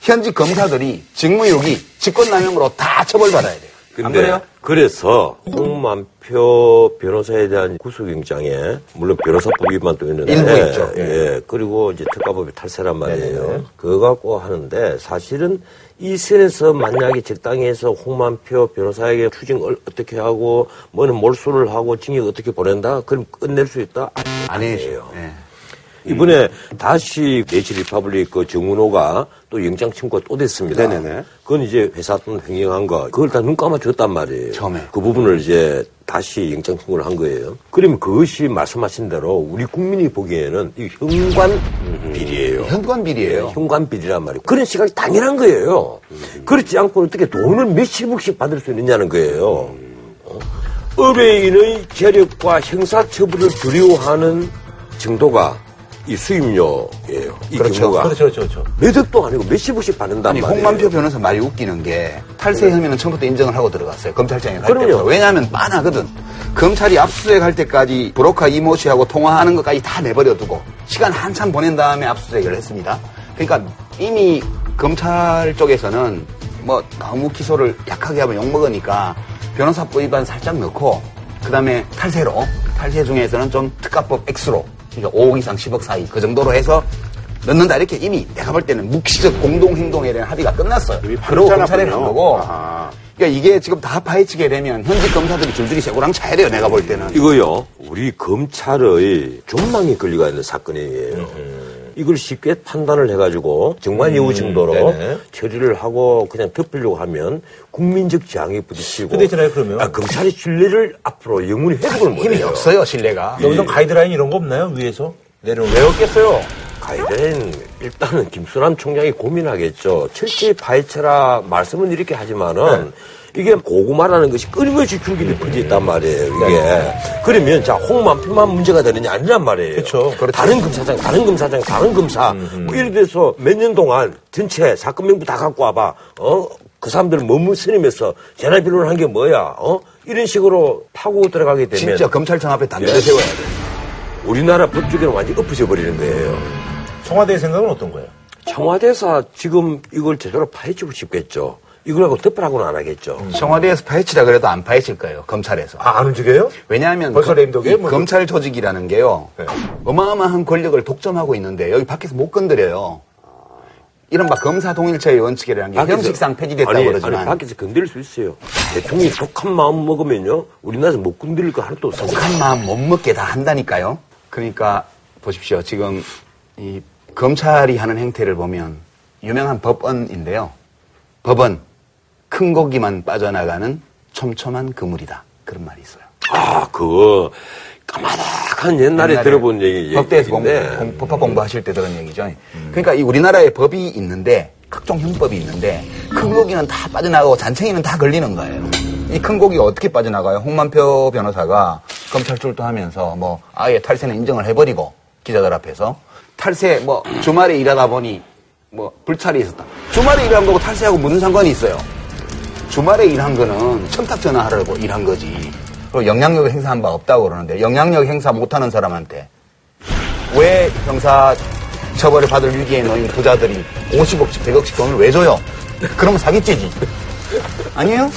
현직 검사들이 직무유기, 직권남용으로 다 처벌받아야 돼요. 안 근데 그래요? 그래서 홍만표 변호사에 대한 구속영장에 물론 변호사법 위반 도 있는데 일부 있죠. 예, 그리고 이제 특가법이 탈세란 말이에요. 그거 갖고 하는데 사실은 이 선에서 만약에 적당히 해서 홍만표 변호사에게 추징을 어떻게 하고 뭐는 몰수를 하고 징역 어떻게 보낸다? 그럼 끝낼 수 있다? 안 해요. 예. 이번에 다시 네이처리퍼블릭 그 정운호가 또 영장 청구가 또 됐습니다. 네네네. 그건 이제 회사 돈 횡령한 거, 그걸 다 눈 감아줬단 말이에요. 처음에. 그 부분을 이제 다시 영장 청구를 한 거예요. 그러면 그것이 말씀하신 대로 우리 국민이 보기에는 이 전관 비리예요. 현관 비리예요. 현관 비리란 말이에요. 그런 시각이 당연한 거예요. 그렇지 않고 어떻게 돈을 몇십억씩 받을 수 있느냐는 거예요. 어? 의뢰인의 재력과 형사처벌을 두려워하는 정도가 이 수임료예요. 이 그렇죠. 경우가 그렇죠, 그렇죠, 그렇죠. 몇 억도 아니고 몇십억씩 받는단 아니 말이에요. 홍만표 변호사 말이 웃기는 게 탈세 혐의는 처음부터 인정을 하고 들어갔어요. 검찰청에 갈. 때부터. 왜냐하면 빤하거든. 검찰이 압수수색 할 때까지 브로커 이모 씨하고 통화하는 것까지 다 내버려두고 시간 한참 보낸 다음에 압수수색을 했습니다. 그러니까 이미 검찰 쪽에서는 뭐 너무 기소를 약하게 하면 욕먹으니까 변호사법 위반 살짝 넣고 그 다음에 탈세로 탈세 중에서는 좀 특가법 X로 그러니까 5억 이상 10억 사이 그 정도로 해서 넣는다 이렇게 이미 내가 볼 때는 묵시적 공동행동에 대한 합의가 끝났어요. 그리고 검찰에 간. 거고 아하. 그러니까 이게 지금 다 파헤치게 되면 현직 검사들이 줄줄이 쇠고랑 차야 돼요 내가 볼 때는. 이거요. 우리 검찰의 존망이 걸려가 있는 사건이에요. 이걸 쉽게 판단을 해가지고 정말 예우 정도로 네네. 처리를 하고 그냥 덮으려고 하면 국민적 저항이 부딪히고. 근데 있잖아요, 그러면. 아, 검찰의 신뢰를 앞으로 영원히 회복을 못해요. 힘이 없어요, 신뢰가. 여기서 가이드라인 이런 거 없나요? 위에서 내려오는 왜 없겠어요? 가이드는 일단은 김수남 총장이 고민하겠죠. 철저히 파헤쳐라 말씀은 이렇게 하지만은 이게 고구마라는 것이 끊임없이 줄기를 퍼져 있단 말이에요. 이게 그러면 자 홍만표만 문제가 되느냐 아니란 말이에요. 그쵸. 다른 검사장, 다른 검사장, 다른 검사 뭐 이래 돼서 몇 년 동안 전체 사건 명부 다 갖고 와봐. 어? 그 사람들 머무스리면서 재난 변론을 한게 뭐야? 어? 이런 식으로 파고 들어가게 되면 진짜 검찰청 앞에 단죄 예. 세워야 돼. 우리나라 법조계는 완전히 엎어져 버리는 거예요. 청와대의 생각은 어떤 거예요? 청와대에서 지금 이걸 제대로 파헤치고 싶겠죠. 이걸 하고 덮으라고는 안 하겠죠. 청와대에서 파헤치라 그래도 안 파헤칠 거예요, 검찰에서. 아, 안 움직여요? 왜냐하면 벌써 그- 이 뭐- 검찰 조직이라는 게요. 네. 어마어마한 권력을 독점하고 있는데 여기 밖에서 못 건드려요. 이른바 검사 동일체의 원칙이라는 게 밖에서- 형식상 폐지됐다고 아니, 그러지만 아니, 밖에서 건드릴 수 있어요. 대통령이 독한 마음 먹으면요. 우리나라에서 못 건드릴 거 하나도 없어요. 독한 마음 못 먹게 다 한다니까요. 그러니까 보십시오. 지금 이 검찰이 하는 행태를 보면 유명한 법언인데요. 법언 큰 고기만 빠져나가는 촘촘한 그물이다. 그런 말이 있어요. 아, 그거 까마득한 옛날에, 옛날에 들어본 얘기, 법대에서 공부, 법학 공부하실 때 들은 얘기죠. 그러니까 이 우리나라에 법이 있는데 각종 형법이 있는데 큰 고기는 다 빠져나가고 잔챙이는 다 걸리는 거예요. 이 큰 고기가 어떻게 빠져나가요? 홍만표 변호사가 검찰 출두하면서 뭐 아예 탈세는 인정을 해버리고 기자들 앞에서 탈세 뭐 주말에 일하다 보니 뭐 불찰이 있었다. 주말에 일한 거고 탈세하고 무슨 상관이 있어요? 주말에 일한 거는 청탁 전화하려고 일한 거지. 그리고 영향력 행사한 바 없다고 그러는데 영향력 행사 못하는 사람한테 왜 형사 처벌을 받을 위기에 놓인 부자들이 50억씩 100억씩 돈을 왜 줘요? [laughs] 그러면 사기죄지. 아니에요?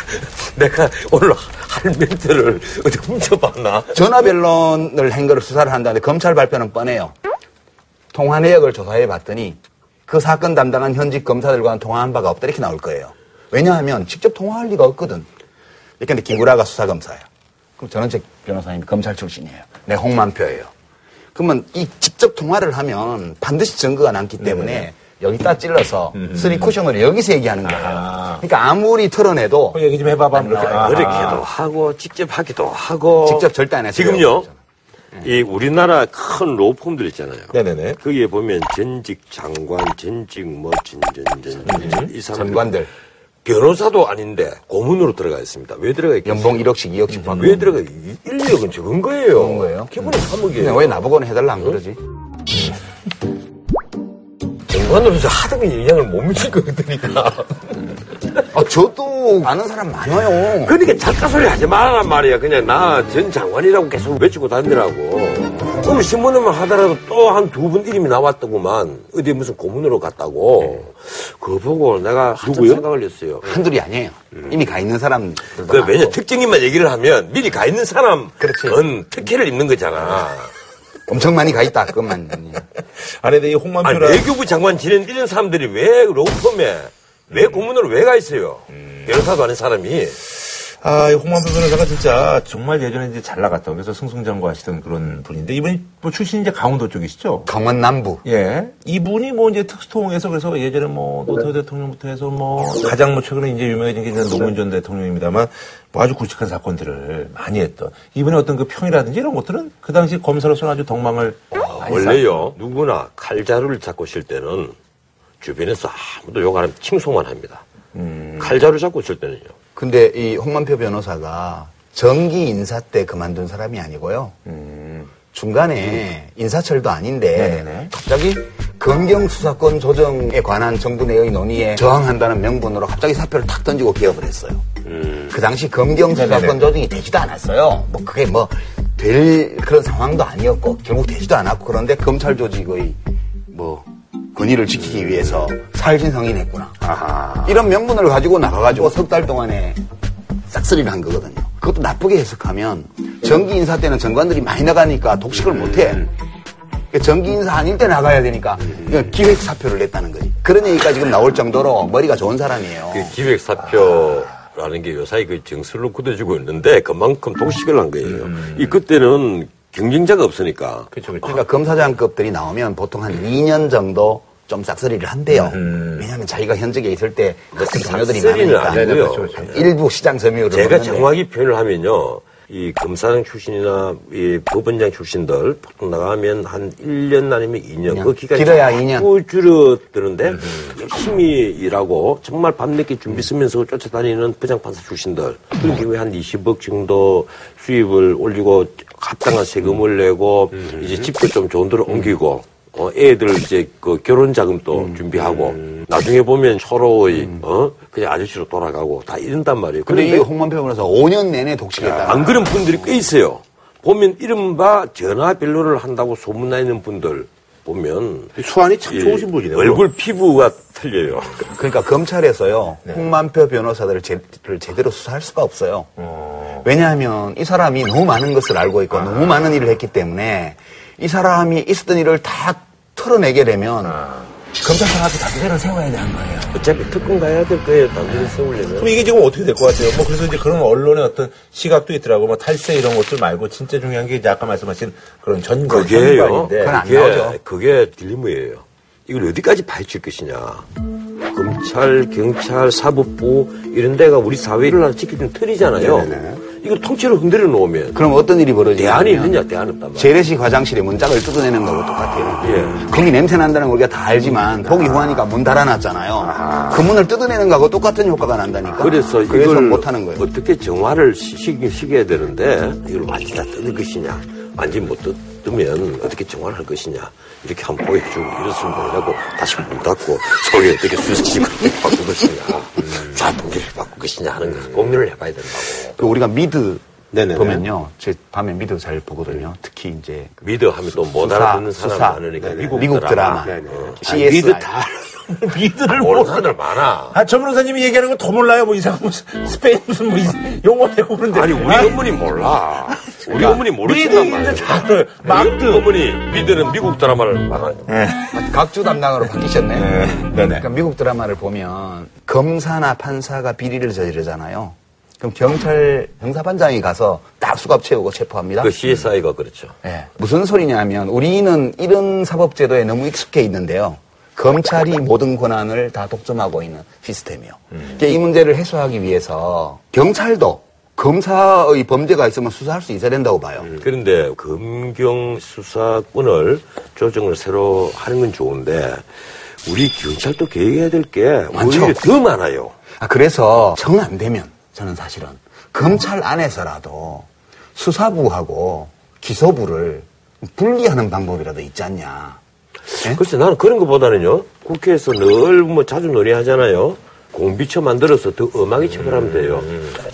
[laughs] 내가 오늘 할 멘트를 어디 훔쳐봤나? 전화변론을 한 거를 수사를 한다는데 검찰 발표는 뻔해요. 통화 내역을 조사해 봤더니 그 사건 담당한 현직 검사들과는 통화한 바가 없다 이렇게 나올 거예요. 왜냐하면 직접 통화할 리가 없거든. 근데 김구라가 수사검사예요. 그럼 전원책 변호사님이 검찰 출신이에요. 내 홍만표예요. 그러면 이 직접 통화를 하면 반드시 증거가 남기 때문에 여기다 찔러서 쓰리 쿠션으로 여기서 얘기하는 거예요. 그러니까 아무리 털어내도 그 얘기 좀 해봐봐. 안 나와요. 아. 그렇게도 하고 직접 하기도 하고 직접 절대 안 했어요. 지금요. 이 우리나라 큰 로펌들 있잖아요. 네네네. 거기에 보면 전직 장관, 전직 뭐 진짜 전전 이 사람 전관들 변호사도 아닌데 고문으로 들어가 있습니다. 왜 들어가 있겠어요? 연봉 1억씩 2억씩 받고 왜 들어가? 1, 2억은 적은 거예요. 적은 거예요? 기본이 3억이에요. 그냥 왜 나보고는 해달라 안 그러지? [laughs] 장관으로서 하등의 영향을 못 미칠 것 같으니까. 아, 저도 아는 사람 많아요. 그러니까 작가 소리 하지 말란 말이야. 그냥 나 전 장관이라고 계속 외치고 다니라고. 오늘 신문에만 하더라도 또 한 두 분 이름이 나왔더구만. 어디 무슨 고문으로 갔다고. 그거 보고 내가 한참 생각을 했어요. 한둘이 아니에요. 이미 가 있는 사람들도 그 왜냐. 특징인만 얘기를 하면 미리 가 있는 사람은 그렇지. 특혜를 입는 거잖아. 엄청 많이 가 있다. 그것만. [laughs] 아니, 근데 이 홍만표라. 외교부 장관 지낸 이런 사람들이 왜 로펌에 왜 고문으로 왜 가 있어요? 변호사도 아닌 사람이. 아, 이 홍만표 변호사가 진짜 정말 예전에 이제 잘 나갔다. 그래서 승승장구 하시던 그런 분인데 이분이 뭐 출신이 이제 강원도 쪽이시죠? 강원 남부. 예. 이분이 뭐 이제 특수통에서 그래서 예전에 뭐 노태우 대통령부터 해서 뭐 가장 뭐 최근에 이제 유명해진 게 이제 노무현 전 대통령입니다만 뭐 아주 굵직한 사건들을 많이 했던 이분의 어떤 그 평이라든지 이런 것들은 그 당시 검사로서는 아주 덕망을 많이 원래요 누구나 칼자루를 잡고 있을 때는 주변에서 아무도 욕 안 하면 칭송만 합니다. 칼자루 잡고 있을 때는요. 근데 이 홍만표 변호사가 정기 인사 때 그만둔 사람이 아니고요. 중간에 인사철도 아닌데 네네네. 갑자기 검경 수사권 조정에 관한 정부 내의 논의에 저항한다는 명분으로 갑자기 사표를 탁 던지고 개업을 했어요. 그 당시 검경 수사권 네네네. 조정이 되지도 않았어요. 뭐 그게 뭐 될 그런 상황도 아니었고 결국 되지도 않았고 그런데 검찰 조직의 뭐 권위를 지키기 위해서 살신 성인했구나. 이런 명분을 가지고 나가가지고 석 달 동안에 싹쓸이를 한 거거든요. 그것도 나쁘게 해석하면 정기 인사 때는 정관들이 많이 나가니까 독식을 못해. 그러니까 정기 인사 아닐 때 나가야 되니까 그냥 기획 사표를 냈다는 거지. 그런 얘기가 지금 나올 정도로 머리가 좋은 사람이에요. 그 기획 사표를 라는 게 요사이 그 정설로 굳어지고 있는데 그만큼 독식을 한 거예요. 이 그때는 경쟁자가 없으니까. 그렇죠, 그렇죠. 그러니까 검사장급들이 나오면 보통 한 2년 정도 좀 싹쓸이를 한대요. 왜냐하면 자기가 현직에 있을 때 같은 동료들이 싹쓸이는 많으니까. 아니고요. 네, 그렇죠, 그렇죠. 일부 시장 점유율을 제가 정확히 표현을 하면요. 이 검사장 출신이나 이 법원장 출신들 보통 나가면 한 1년 아니면 2년 그 기간이 길어야 2년. 자꾸 줄어드는데 열심히 일하고 정말 밤늦게 준비 쓰면서 쫓아다니는 부장판사 출신들 그런 경우에 한 20억 정도 수입을 올리고 합당한 세금을 내고 이제 집도 좀 좋은 데로 옮기고 어, 애들 이제 그 결혼 자금도 준비하고 나중에 보면 서로의 어 그냥 아저씨로 돌아가고 다 이런단 말이에요. 근데 이 그런데 홍만표 변호사 5년 내내 독식했다. 안 그런 분들이 꽤 있어요. 보면 이른바 전화 변로를 한다고 소문나 있는 분들 보면 수완이 참이 좋으신 분이네요. 얼굴 피부가 틀려요. 그러니까 검찰에서요 [laughs] 네. 홍만표 변호사들을 제, 를 제대로 수사할 수가 없어요. 왜냐하면 이 사람이 너무 많은 것을 알고 있고 너무 많은 일을 했기 때문에 이 사람이 있었던 일을 다 털어내게 되면 검찰청 앞에 단죄를 세워야 되는 거예요. 어차피 특검 가야 될 거예요. 당연히 세우려면. 그럼 이게 지금 어떻게 될 것 같아요? 뭐 그래서 이제 그런 언론의 어떤 시각도 있더라고. 뭐 탈세 이런 것들 말고 진짜 중요한 게 이제 아까 말씀하신 그런 전관, 그게요. 전관인데 그건 안 그게, 나오죠. 그게 딜레마예요. 이걸 어디까지 파헤칠 것이냐. 검찰, 경찰, 사법부 이런 데가 우리 사회를 지키는 틀이잖아요. 이걸 통째로 흔들어 놓으면 그럼 어떤 일이 벌어지냐면 대안이 있느냐, 대안 없단. 재래식 화장실에 문짝을 뜯어내는 거하고 똑같아요. 예. 거기 냄새 난다는 걸 우리가 다 알지만 보기 후하니까 문 달아놨잖아요. 그 문을 뜯어내는 거하고 똑같은 효과가 난다니까. 그래서 그래서 이걸 못하는 거예요. 어떻게 정화를 시키긴 시켜야 되는데 이걸 완전히 다 뜯을 것이냐 완전히 못 뜯으면 어떻게 정화를 할 것이냐 이렇게 한번 보여주고 이랬으면 뭐냐고 다시 문 닫고 소리 어떻게 수시식으로 [laughs] 바꿀 것이냐 좌풍기를 바꿀 것이냐 하는 것을 고민을 해봐야 된다고 그 우리가 미드 네네네. 보면요. 제 밤에 미드 잘 보거든요. 특히 이제 그 미드 하면 또 못 알아듣는 사람. 많으니까. 미국, 미국 드라마, 드라마. 어. CSI. 아니, 미드 다 [laughs] 미드를 모르는 사람들 많아 아, 전 변호사님이 얘기하는 건 더 몰라요. 뭐 이상한 무슨 스페인 무슨 뭐 이- 용어 그러는데. 아니 우리 어머니 몰라 우리 어머니 모르신단 미드 이제 말이야 다 알아요. 우리 막드. 어머니 미드는 미국 드라마를 많아요 각주 담당으로 바뀌셨네. 네네. 그러니까 미국 드라마를 보면 검사나 판사가 비리를 저지르잖아요. 그럼 경찰 형사반장이 가서 딱 수갑 채우고 체포합니다. 그 CSI가 그렇죠 예. 무슨 소리냐면 우리는 이런 사법제도에 너무 익숙해 있는데요. 검찰이 모든 권한을 다 독점하고 있는 시스템이요. 그러니까 이 문제를 해소하기 위해서 경찰도 검사의 범죄가 있으면 수사할 수 있어야 된다고 봐요. 그런데 검경 수사권을 조정을 새로 하는 건 좋은데 우리 경찰도 계획해야 될게 많죠. 오히려 더 많아요. 아, 그래서 정 안 되면 저는 사실은 검찰 안에서라도 수사부하고 기소부를 분리하는 방법이라도 있지 않냐. 예? 글쎄 나는 그런 것보다는요. 국회에서 늘 뭐 자주 논의하잖아요. 공비처 만들어서 더 엄하게 처벌하면 돼요.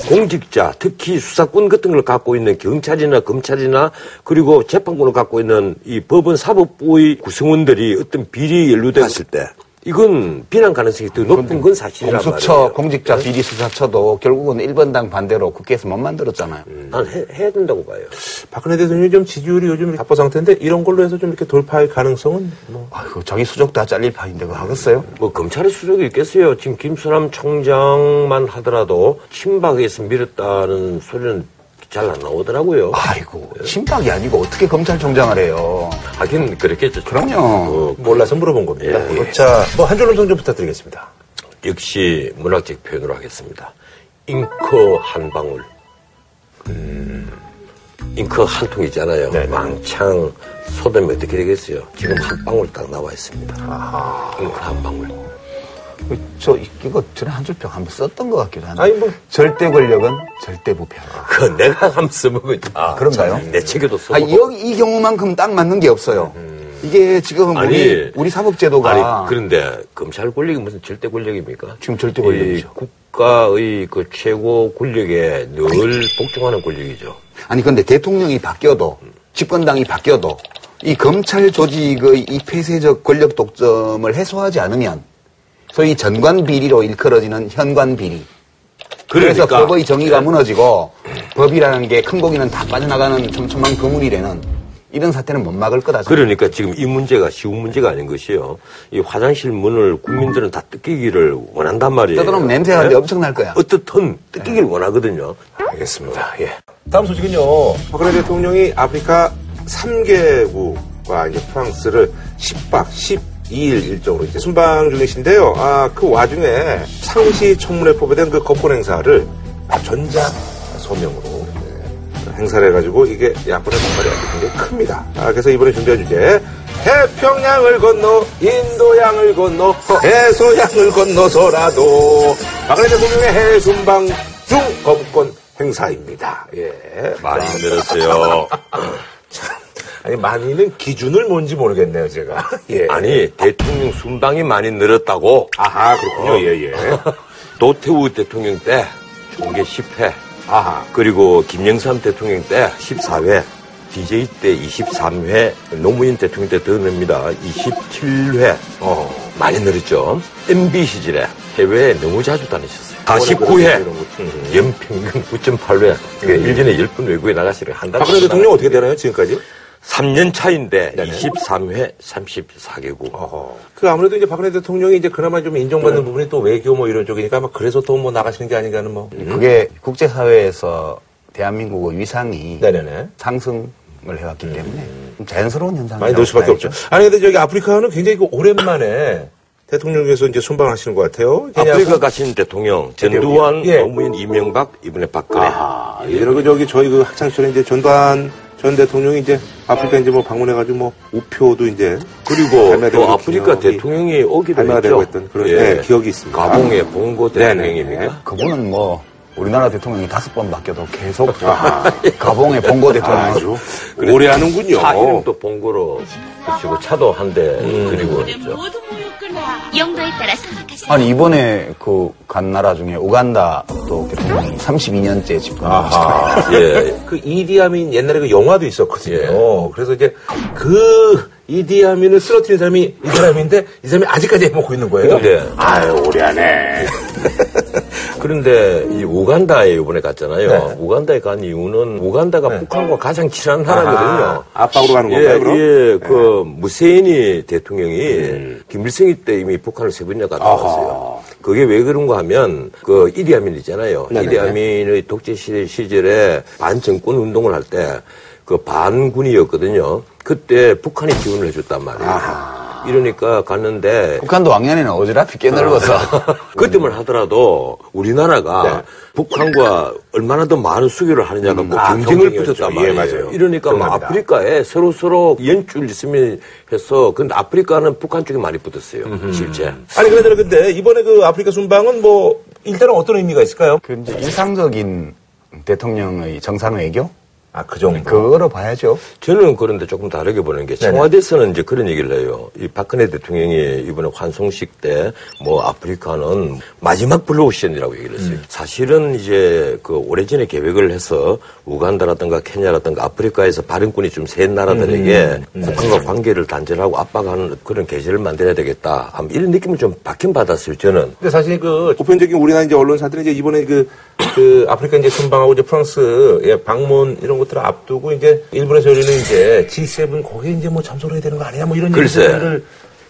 공직자, 특히 수사권 같은 걸 갖고 있는 경찰이나 검찰이나 그리고 재판권을 갖고 있는 이 법원 사법부의 구성원들이 어떤 비리 연루됐을 때 이건 비난 가능성이 더 높은 건 사실이란 공수처, 말이에요. 공직자 비리 수사처도 결국은 1번당 반대로 국회에서 못 만들었잖아요. 난 해, 해야 된다고 봐요. 박근혜 대통령이 좀 지지율이 요즘 답보 상태인데 이런 걸로 해서 좀 이렇게 돌파할 가능성은 뭐. 아이고, 자기 수족 다 잘릴 판인데 그거 하겠어요? 뭐 검찰의 수석이 있겠어요. 지금 김수남 총장만 하더라도 친박에서 밀었다는 소리는 잘 안 나오더라고요. 아이고, 심박이 아니고 어떻게 검찰총장을 해요? 하긴 그렇겠죠. 그럼요. 어, 몰라서 물어본 겁니다. 예, 예. 자, 뭐 한 줄로 평좀 부탁드리겠습니다. 역시 문학적 표현으로 하겠습니다. 잉크 한 방울. 음, 잉크 한통 있잖아요. 네네. 왕창 쏟으면 어떻게 되겠어요? 지금 한 방울 딱 나와 있습니다. 잉크 한 방울. 저, 이거 전에 한 줄 평 한번 썼던 것 같기도 한데. 아니, 뭐. 절대 권력은 절대 부패하다. 그 내가 한번 써먹은 아, 그런가요? 참, 내 책에도 아, 써먹고. 여기 이 경우만큼 딱 맞는 게 없어요. 이게 지금 우리, 우리 사법제도가 아니 그런데 검찰 권력이 무슨 절대 권력입니까? 지금 절대 이 권력이죠. 국가의 그 최고 권력에 늘 복종하는 권력이죠. 아니 근데 대통령이 바뀌어도 집권당이 바뀌어도 이 검찰 조직의 이 폐쇄적 권력 독점을 해소하지 않으면 소위 전관 비리로 일컬어지는 현관 비리. 그래서 그러니까 법의 정의가 무너지고 법이라는 게 큰 고기는 다 빠져나가는 촘촘한 그물이 되는 이런 사태는 못 막을 거다. 그러니까 지금 이 문제가 쉬운 문제가 아닌 것이요. 이 화장실 문을 국민들은 다 뜯기기를 원한단 말이에요. 떠들어면 냄새가 네? 엄청날 거야. 어떻든 뜯기기를 원하거든요. 알겠습니다. 예. 다음 소식은요. 박근혜 대통령이 아프리카 3개국과 이제 프랑스를 10박 12일 일정으로 이제 순방 중이신데요. 아, 그 와중에 상시 청문회 포함된 그 거권 행사를 전자 소명으로 네, 행사를 해가지고 이게 야권의 반발이 아주 굉장히 큽니다. 아, 그래서 이번에 준비한 주제 태평양을 건너 인도양을 건너 해소양을 건너서라도 박근혜 대통령의 해외 순방 중 거부권 행사입니다. 예. 많이 늘었어요. [laughs] 아니, 많이는 기준을 뭔지 모르겠네요, 제가. [laughs] 예. 아니 대통령 순방이 많이 늘었다고. 아하, 그렇군요. 예, 예. [laughs] 노태우 대통령 때 총계 10회, 아하. 그리고 김영삼 대통령 때 14회, DJ 때 23회, 노무현 대통령 때 더 늡니다. 27회. 어. 많이 늘었죠. MB 시절에 해외에 너무 자주 다니셨어요. 그런 49회, 거. 음. 연평균 9.8회. 그러니까 1년에 10분 외국에 나가시는 한 달. 박근혜 대통령 어떻게 되나요, 지금까지? 3년 차인데 네네. 23회, 34개국. 어허. 그 아무래도 이제 박근혜 대통령이 이제 그나마 좀 인정받는 부분이 또 외교 뭐 이런 쪽이니까 아마 그래서 또 뭐 나가시는 게 아닌가 하는 뭐. 그게 국제사회에서 대한민국의 위상이 네네네. 상승 을 해왔기 때문에 좀 자연스러운 현상이 많이 늘 수밖에 없죠. 아니, 근데 저기 아프리카는 굉장히 그 오랜만에 대통령께서 이제 순방하시는 것 같아요. 아프리카 가신 대통령 전두환, 예. 노무현, 이명박, 이번에 박근혜. 아, 예를 그 저기 저희 그 학창 시절에 이제 전두환 전 대통령이 이제 아프리카 이제 뭐 방문해가지고 뭐 우표도 이제 그리고 또 아프리카 기억이- 대통령이 오기도 했죠. 되고 했던 그런 네, 기억이 있습니다. 가봉의 봉고 네네. 대통령입니다. 그분은 뭐 우리나라 대통령이 다섯 번 바뀌어도 계속 가봉의 본고 대통령 아주 오래 하는군요. 차 이름도 봉고로 붙이고 차도 한대 음. 그리고 있죠. 영도에 따라 선택하세요. 아니 이번에 그 간 나라 중에 우간다도 대통령이 32년째 집권. 아하. 예. [laughs] 그 이디아민 옛날에 그 영화도 있었거든요. 그래서 이제 그 이디아민을 쓰러뜨린 사람이 이 사람인데 이 사람이 아직까지 해먹고 있는 거예요. 네. 아유 오래 하네. [laughs] 그런데 이 우간다에 이번에 갔잖아요. 네. 우간다에 간 이유는 우간다가 북한과 가장 친한 나라거든요. 아, 압박으로 가는 예, 건가요, 그럼? 네. 예, 그 무세인이 대통령이 김일성이 때 이미 북한을 세 번이나 갔다 아하. 왔어요. 그게 왜 그런가 하면 그 이디아민 있잖아요. 네네. 이디아민의 독재 시- 시절에 반정권 운동을 할 때 그 반군이었거든요. 그때 북한이 지원을 해줬단 말이에요. 이러니까 갔는데 북한도 왕년에는 어지럽히 꽤 넓어서 [laughs] 그때만 하더라도 우리나라가 북한과 얼마나 더 많은 수교를 하느냐가 꼭 아, 경쟁을. 붙였단 예, 말이에요. 맞아요. 이러니까 뭐. 아프리카에 서로 서로 연줄 있으면 해서 근데 아프리카는 북한 쪽에 많이 붙었어요. 실제. 아니 그러더라 근데 이번에 그 아프리카 순방은 뭐 일단은 어떤 의미가 있을까요? 그 이제 일상적인 대통령의 정상 외교 아 그 정도. 그거로 봐야죠. 저는 그런데 조금 다르게 보는 게 청와대에서는 이제 그런 얘기를 해요. 이 박근혜 대통령이 이번에 환송식 때 뭐 아프리카는 마지막 블루오션이라고 얘기를 했어요. 사실은 이제 그 오래전에 계획을 해서 우간다라든가 케냐라든가 아프리카에서 발언권이 좀 센 나라들에게 북한과 관계를 단절하고 압박하는 그런 계기를 만들어야 되겠다. 아마 이런 느낌을 좀 받긴 받았어요. 저는. 근데 사실 그 보편적인 우리나라 이제 언론사들이 이제 이번에 그, 그 아프리카 이제 순방하고 이제 프랑스 예, 방문 이런 것들을 앞두고 이제 일본에서 열리는 이제 G7 거기에 이제 뭐 참석을 해야 되는 거 아니냐 뭐 이런 글쎄. 얘기들을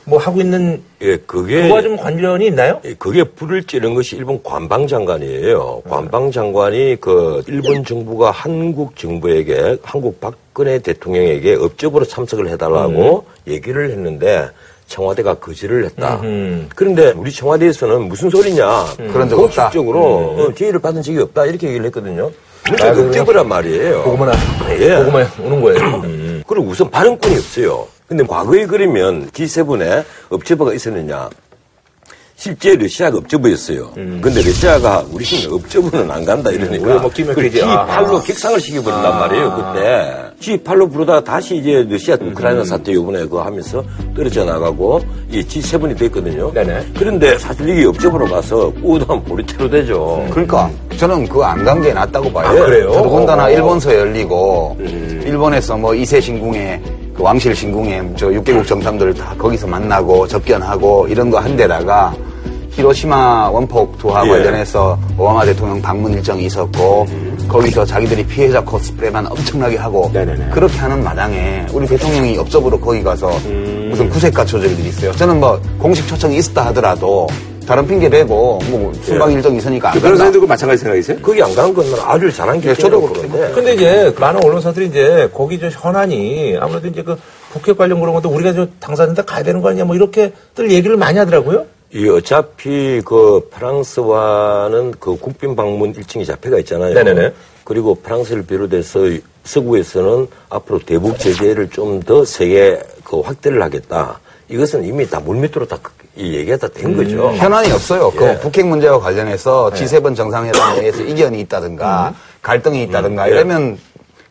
뭐 하고 있는 예, 그게 그와 좀 관련이 있나요? 예, 그게 불을 찌른 것이 일본 관방장관이에요. 관방장관이 그 일본 정부가 한국 정부에게 한국 박근혜 대통령에게 업적으로 참석을 해달라고 얘기를 했는데 청와대가 거절을 했다. 음흠. 그런데 우리 청와대에서는 무슨 소리냐? 그런 적 없다. 공식적으로 어, 제의를 받은 적이 없다 이렇게 얘기를 했거든요. 그러니까 업적이란 말이에요. 보고만 예. [laughs] 보고만 오는 거예요. 그리고 우선 발언권이 없어요. 근데 과거에 그러면 G7에 업체부가 있었느냐? 실제 러시아가 업체부였어요. 근데 러시아가 우리는 업체부는 안 간다 이러니까 뭐 끼면 그걸 끼지. G8로 아하. 격상을 시켜버린단 말이에요. 그때 G8로 부르다가 다시 이제 러시아 우크라이나 사태 요번에 그거 하면서 떨어져 나가고 이 G7이 됐거든요. 네네. 그런데 사실 이게 업체부로 가서 꾸우면 보리태로 되죠. 그러니까 저는 그거 안간 게 낫다고 봐요. 아, 그래요? 더더군다나 어. 일본서 열리고 일본에서 뭐 이세 신궁에 그 왕실 신궁에 저 6개국 정상들 다 거기서 만나고 접견하고 이런 거 한 데다가 히로시마 원폭 투하 예. 관련해서 오바마 대통령 방문 일정이 있었고 거기서 자기들이 피해자 코스프레만 엄청나게 하고 네네네. 그렇게 하는 마당에 우리 대통령이 엽접으로 거기 가서 음. 무슨 구색가 조절들이 있어요. 저는 뭐 공식 초청이 있었다 하더라도 다른 핑계 대고 뭐 순방 일정이 있으니까 안그 간다. 변호사님도 그 마찬가지 생각이세요? 거기 안 가는 건 아주 잘한 예, 저도 결정이라고 그렇게 보는데. 근데 이제 많은 언론사들이 이제 거기 저 현안이 아무래도 이제 그 국회 관련 그런 것도 우리가 저 당사자한테 가야 되는 거 아니냐 뭐 이렇게들 얘기를 많이 하더라고요. 이 어차피 그 프랑스와는 그 국빈 방문 일정이 잡혀가 있잖아요. 네네네. 그리고 프랑스를 비롯해서 서구에서는 앞으로 대북 제재를 좀 더 세게 그 확대를 하겠다. 이것은 이미 다 물밑으로 다 이 얘기가 다 된 거죠. 현안이 없어요. 예. 그 북핵 문제와 관련해서 G7 정상회담 내에서 이견이 있다든가 갈등이 있다든가 이러면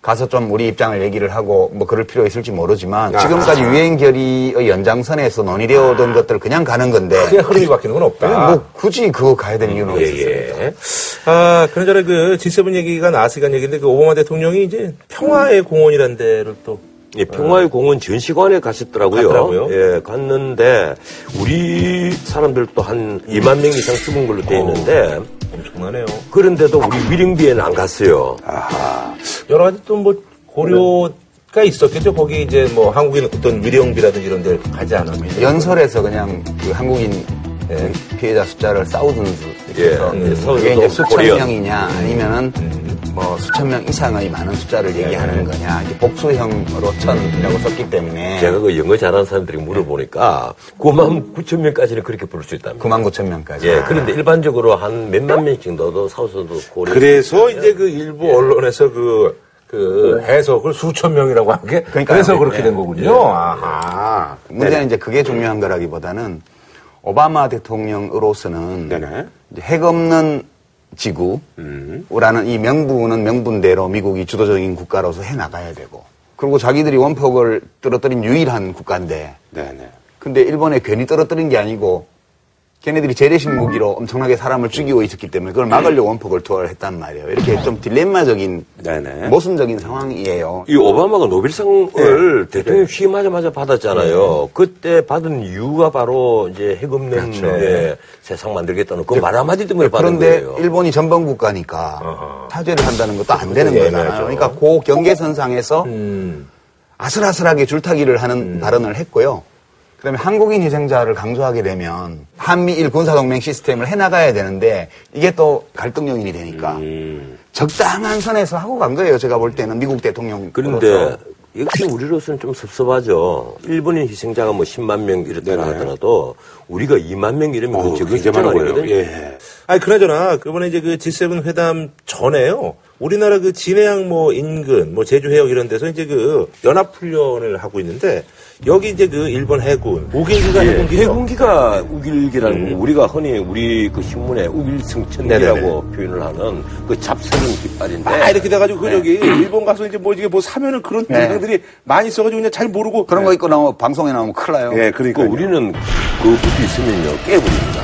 가서 좀 우리 입장을 얘기를 하고 뭐 그럴 필요 있을지 모르지만 지금까지 유엔 결의의 연장선에서 논의되어 오던 것들 그냥 가는 건데 그냥 흐름이 바뀌는 건 없다. 뭐 굳이 그거 가야 될 이유는 예, 없었어요. 예. 아, 그나저나 그 G7 얘기가 나왔으니까 얘기인데 그 오바마 대통령이 이제 평화의 공원이라는 데를 또 예, 평화의 공원 전시관에 가셨더라고요. 갔더라고요? 예, 갔는데 우리 사람들도 한 2만 명 이상 죽은 걸로 돼 있는데 엄청나네요. 그런데도 우리 위령비에는 안 갔어요. 아하. 여러 가지 또 뭐 고려 가 있었겠죠. 거기 이제 뭐 한국인 어떤 위령비라든지 이런 데 가지 않으면. 연설에서 그냥 그 한국인 피해자 숫자를 사우든스 예, 해서 예, 그게 사우든스 이제 수천. 명이냐 아니면은 뭐 수천 명 이상의 많은 숫자를 얘기하는 거냐 이제 복수형으로 천이라고 썼기 때문에 제가 그 영어 잘하는 사람들이 물어보니까 9만 9천 명까지는 그렇게 부를 수 있답니다. 9만 9천 명까지. 예, 그런데 일반적으로 한 몇만 명씩 넣어도 사우스도 고려. 그래서 이제 그 일부 언론에서 그, 그 해석을 수천 명이라고 한 게 그러니까요. 그래서 그렇게 네. 된 거군요. 아하. 문제는 이제 그게 중요한 거라기보다는 오바마 대통령으로서는 네네. 이제 핵 없는 지구라는 이 명분은 명분대로 미국이 주도적인 국가로서 해 나가야 되고. 그리고 자기들이 원폭을 떨어뜨린 유일한 국가인데. 네네. 근데 일본에 괜히 떨어뜨린 게 아니고 걔네들이 재래식 무기로 엄청나게 사람을 죽이고 있었기 때문에 그걸 막으려고 원폭을 투하를 했단 말이에요. 이렇게 좀 딜레마적인 네네. 모순적인 상황이에요. 이 오바마가 노벨상을 대통령 취임하자마자 받았잖아요. 그때 받은 이유가 바로 이제 핵 없는 예, 세상 만들겠다는 그 말 한마디 때문에 받은 그런데 거예요. 일본이 전범 국가니까 사죄를 한다는 것도 안 되는 그것도 거잖아요. 예매하죠. 그러니까 그 경계선상에서 음. 아슬아슬하게 줄타기를 하는 발언을 했고요. 그다음에 한국인 희생자를 강조하게 되면 한미일 군사동맹 시스템을 해나가야 되는데 이게 또 갈등 요인이 되니까 음. 적당한 선에서 하고 간 거예요. 제가 볼 때는 미국 대통령. 그런데 역시 우리로서는 좀 섭섭하죠. 일본인 희생자가 뭐 10만 명 이렇다 네네. 하더라도 우리가 2만 명 이러면 어우, 그 적은 굉장히 많은 거예요. 아니거든요. 예. 아니, 그나저나, 이번에 이제 그 G7 회담 전에요. 우리나라 그 진해양 뭐 인근, 뭐 제주 해역 이런 데서 이제 그 연합 훈련을 하고 있는데, 여기 이제 그 일본 해군, 우길기가 예, 해군기죠. 해군기가 우길기라는 음. 거, 우리가 흔히 우리 그 신문에 우길승천기라고 표현을 하는 그 잡스러운 깃발인데 아, 이렇게 돼가지고, 그 저기, 일본 가서 이제 뭐, 이게 뭐 사면을 그런 네. 등등들이 많이 써가지고 그냥 잘 모르고. 그런 거 있고 나오면 방송에 나오면 큰일 나요. 예, 그 그러니까. 우리는 그것도 있으면요 깨버립니다.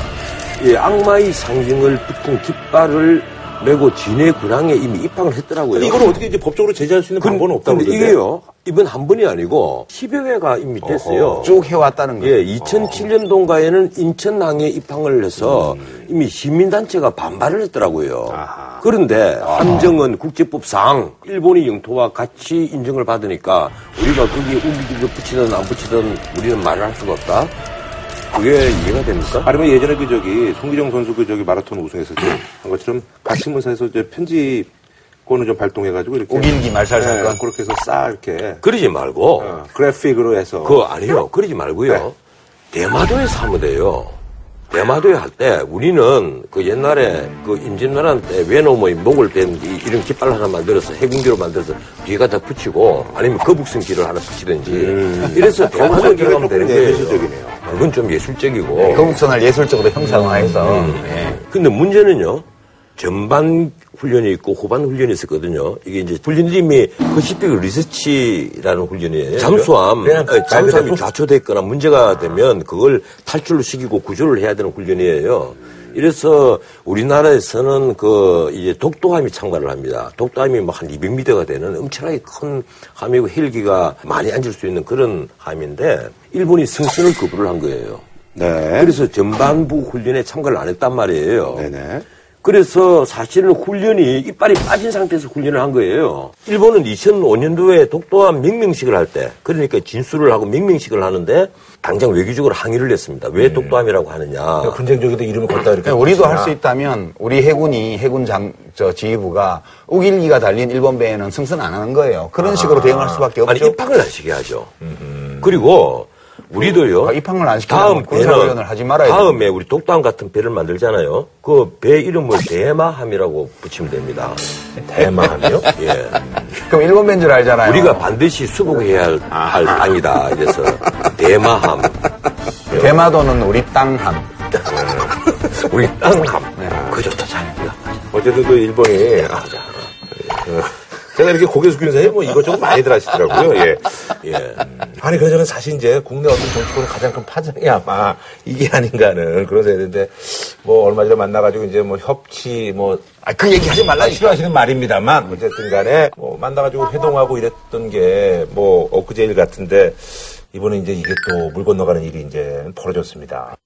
이 악마의 상징을 붙은 깃발을 메고 진해 군항에 이미 입항을 했더라고요. 근데 이걸 어떻게 이제 법적으로 제재할 수 있는 방법은 없다고 근데 그러던데. 이게요 이번 한 번이 아니고 10여 회가 이미 됐어요. 쭉 해왔다는 거예요. 예, 2007년도인가에는 인천항에 입항을 해서 이미 시민단체가 반발을 했더라고요. 아하. 그런데 한정은 국제법상 일본의 영토와 같이 인정을 받으니까 우리가 거기에 우기기를 붙이든 안 붙이든 우리는 말을 할 수가 없다. 그게 이해가 됩니까? 아니면 예전에 그 저기 송기정 선수 그 저기 마라톤 우승했을 때 한 것처럼 각 신문사에서 이제 편집권을 좀 발동해가지고 이렇게 우길기 말살 네, 사건. 그렇게 해서 싹 이렇게 그러지 말고 어, 그래픽으로 해서 그거 아니요. 그러지 말고요. 대마도에서 하면 돼요. 대마도에 할 때 우리는 그 옛날에 그 임진왜란 때 외놈의 목을 댄 이- 이런 깃발 하나 만들어서 해군기로 만들어서 뒤에가 다 붙이고 아니면 거북선기를 하나 붙이든지 이래서 대마도에 거북선기가 가면 되는 거예요. 예술적이네요. 그건 좀 예술적이고. 거북선을 예술적으로 형상화해서 예. 근데 문제는요. 전반 훈련이 있고 후반 훈련이 있었거든요. 이게 이제 훈련님이 퍼시픽 리서치라는 훈련이에요. 잠수함, 그냥 어, 말 잠수함이? 좌초됐거나 문제가 되면 그걸 탈출로 시키고 구조를 해야 되는 훈련이에요. 이래서 우리나라에서는 그 이제 독도함이 참가를 합니다. 독도함이 뭐한 200m가 되는 엄청나게 큰 함이고 헬기가 많이 앉을 수 있는 그런 함인데 일본이 승선을 거부를 한 거예요. 네. 그래서 전반부 훈련에 참가를 안 했단 말이에요. 네네. 그래서 사실은 훈련이 이빨이 빠진 상태에서 훈련을 한 거예요. 일본은 2005년도에 독도함 명명식을 할 때, 그러니까 진술을 하고 명명식을 하는데 당장 외교적으로 항의를 했습니다. 왜 독도함이라고 하느냐. 분쟁적에도 이름을 [clears throat] 걷다 이렇게. 그러니까 우리도 할 수. 있다면 우리 해군이 해군 장, 저 지휘부가 우길기가 달린 일본 배에는 승선 안 하는 거예요. 그런 식으로 대응할 수밖에 아니, 없죠. 입학을 안 시게 하죠. 그리고 우리도 아, 입학을 안 시키면 다음 군사훈련을 하지 말아야 다음에 우리 독도함 같은 배를 만들잖아요. 그 배 이름을 대마함이라고 붙이면 됩니다. 대마함이요? 예. 그럼 일본 배인 줄 알잖아요. 우리가 반드시 수복해야 할, 할 땅이다. 그래서 대마함, 대마도는 우리 땅함. 우리 땅함. 그 좋다 잘입니다. 어쨌든 그 일본이 아, 자, 어, 제가 이렇게 고개 숙이는 사이에 뭐 이것저것 많이들 하시더라고요. 예. 예. 아니 그래서는 사실 이제 국내 어떤 정치권의 가장 큰 파장이 아마 이게 아닌가 하는 그런 생각인데 뭐 얼마 전에 만나가지고 이제 뭐 협치 뭐 아, 그 얘기 하지 말라. 아, 싫어하시는 말입니다만 어쨌든 간에 뭐 만나가지고 회동하고 이랬던 게 뭐 엊그제 일 같은데 이번에 이제 이게 또 물 건너가는 일이 이제 벌어졌습니다.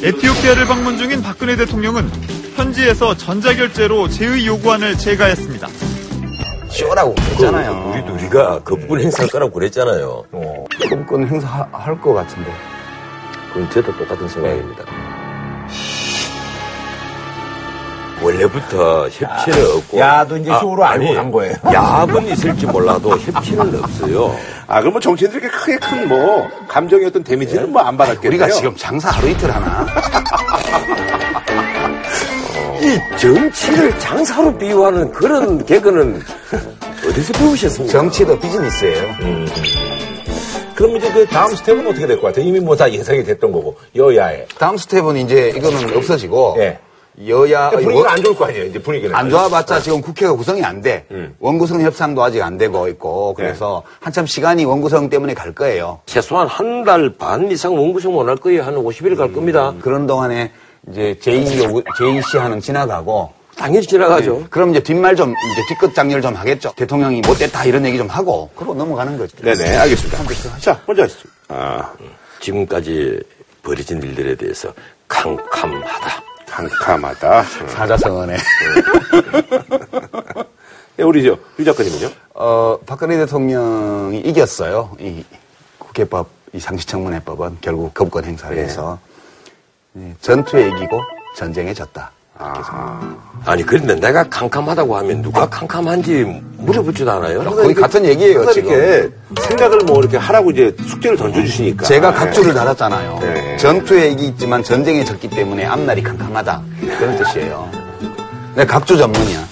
에티오피아를 방문 중인 박근혜 대통령은 현지에서 전자결제로 제의 요구안을 제거했습니다. 쇼라고 그랬잖아요. 우리도 우리가 거부권 행사할 거라고 그랬잖아요. 거부권 행사할 것 같은데. 그건 저도 똑같은 생각입니다. 원래부터 협치는 없고. 야도 이제 쇼로 알고 아니, 간 거예요. 야합은 있을지 몰라도 협치는 없어요. [laughs] 아 그럼 뭐 정치인들이 이렇게 크게 큰 뭐 감정의 어떤 데미지는 뭐안 받았겠네요. 우리가 지금 장사 하루 이틀 하나? [laughs] 이 정치를 장사로 비유하는 그런 개그는 어디서 배우셨습니까? 정치도 비즈니스예요. 그럼 이제 그 다음 스텝은 어떻게 될 것 같아요? 이미 뭐 다 예상이 됐던 거고 여야에 다음 스텝은 이제 이거는 없어지고 예. 여야 분위기가 원- 안 좋을 거 아니에요? 이제 분위기는 안 좋아봤자 지금 국회가 구성이 안 돼. 원구성 협상도 아직 안 되고 있고 그래서 한참 시간이 원구성 때문에 갈 거예요. 최소한 한 달 반 이상 원구성 못할 거예요. 한 50일 갈 겁니다. 그런 동안에 이제 제2 요구, 제2시한은 지나가고 당연히 지나가죠. 그럼 이제 뒷말 좀 이제 뒷끝 장렬 좀 하겠죠. 대통령이 못됐다 이런 얘기 좀 하고 그러고 넘어가는 거죠. 네네 알겠습니다. 자 먼저 하시죠. 아 지금까지 벌어진 일들에 대해서 캄캄하다. 캄캄하다. 사자성어네. 네, 우리 저, 유 작가님은요? 어, 박근혜 대통령이 이겼어요. 이 국회법, 이 상시청문회법은 결국 거부권 행사를 해서 예, 전투에 이기고 전쟁에 졌다. 아니 그런데 내가 캄캄하다고 하면 누가 캄캄한지 물어보지도 않아요. 거의 같은 얘기예요, 지금. 이렇게 생각을 뭐 이렇게 하라고 이제 숙제를 던져주시니까. 제가 각주를 달았잖아요. 네. 전투에 이기있지만 전쟁에 졌기 때문에 앞날이 캄캄하다. 그런 뜻이에요. 내가 각주 전문이야.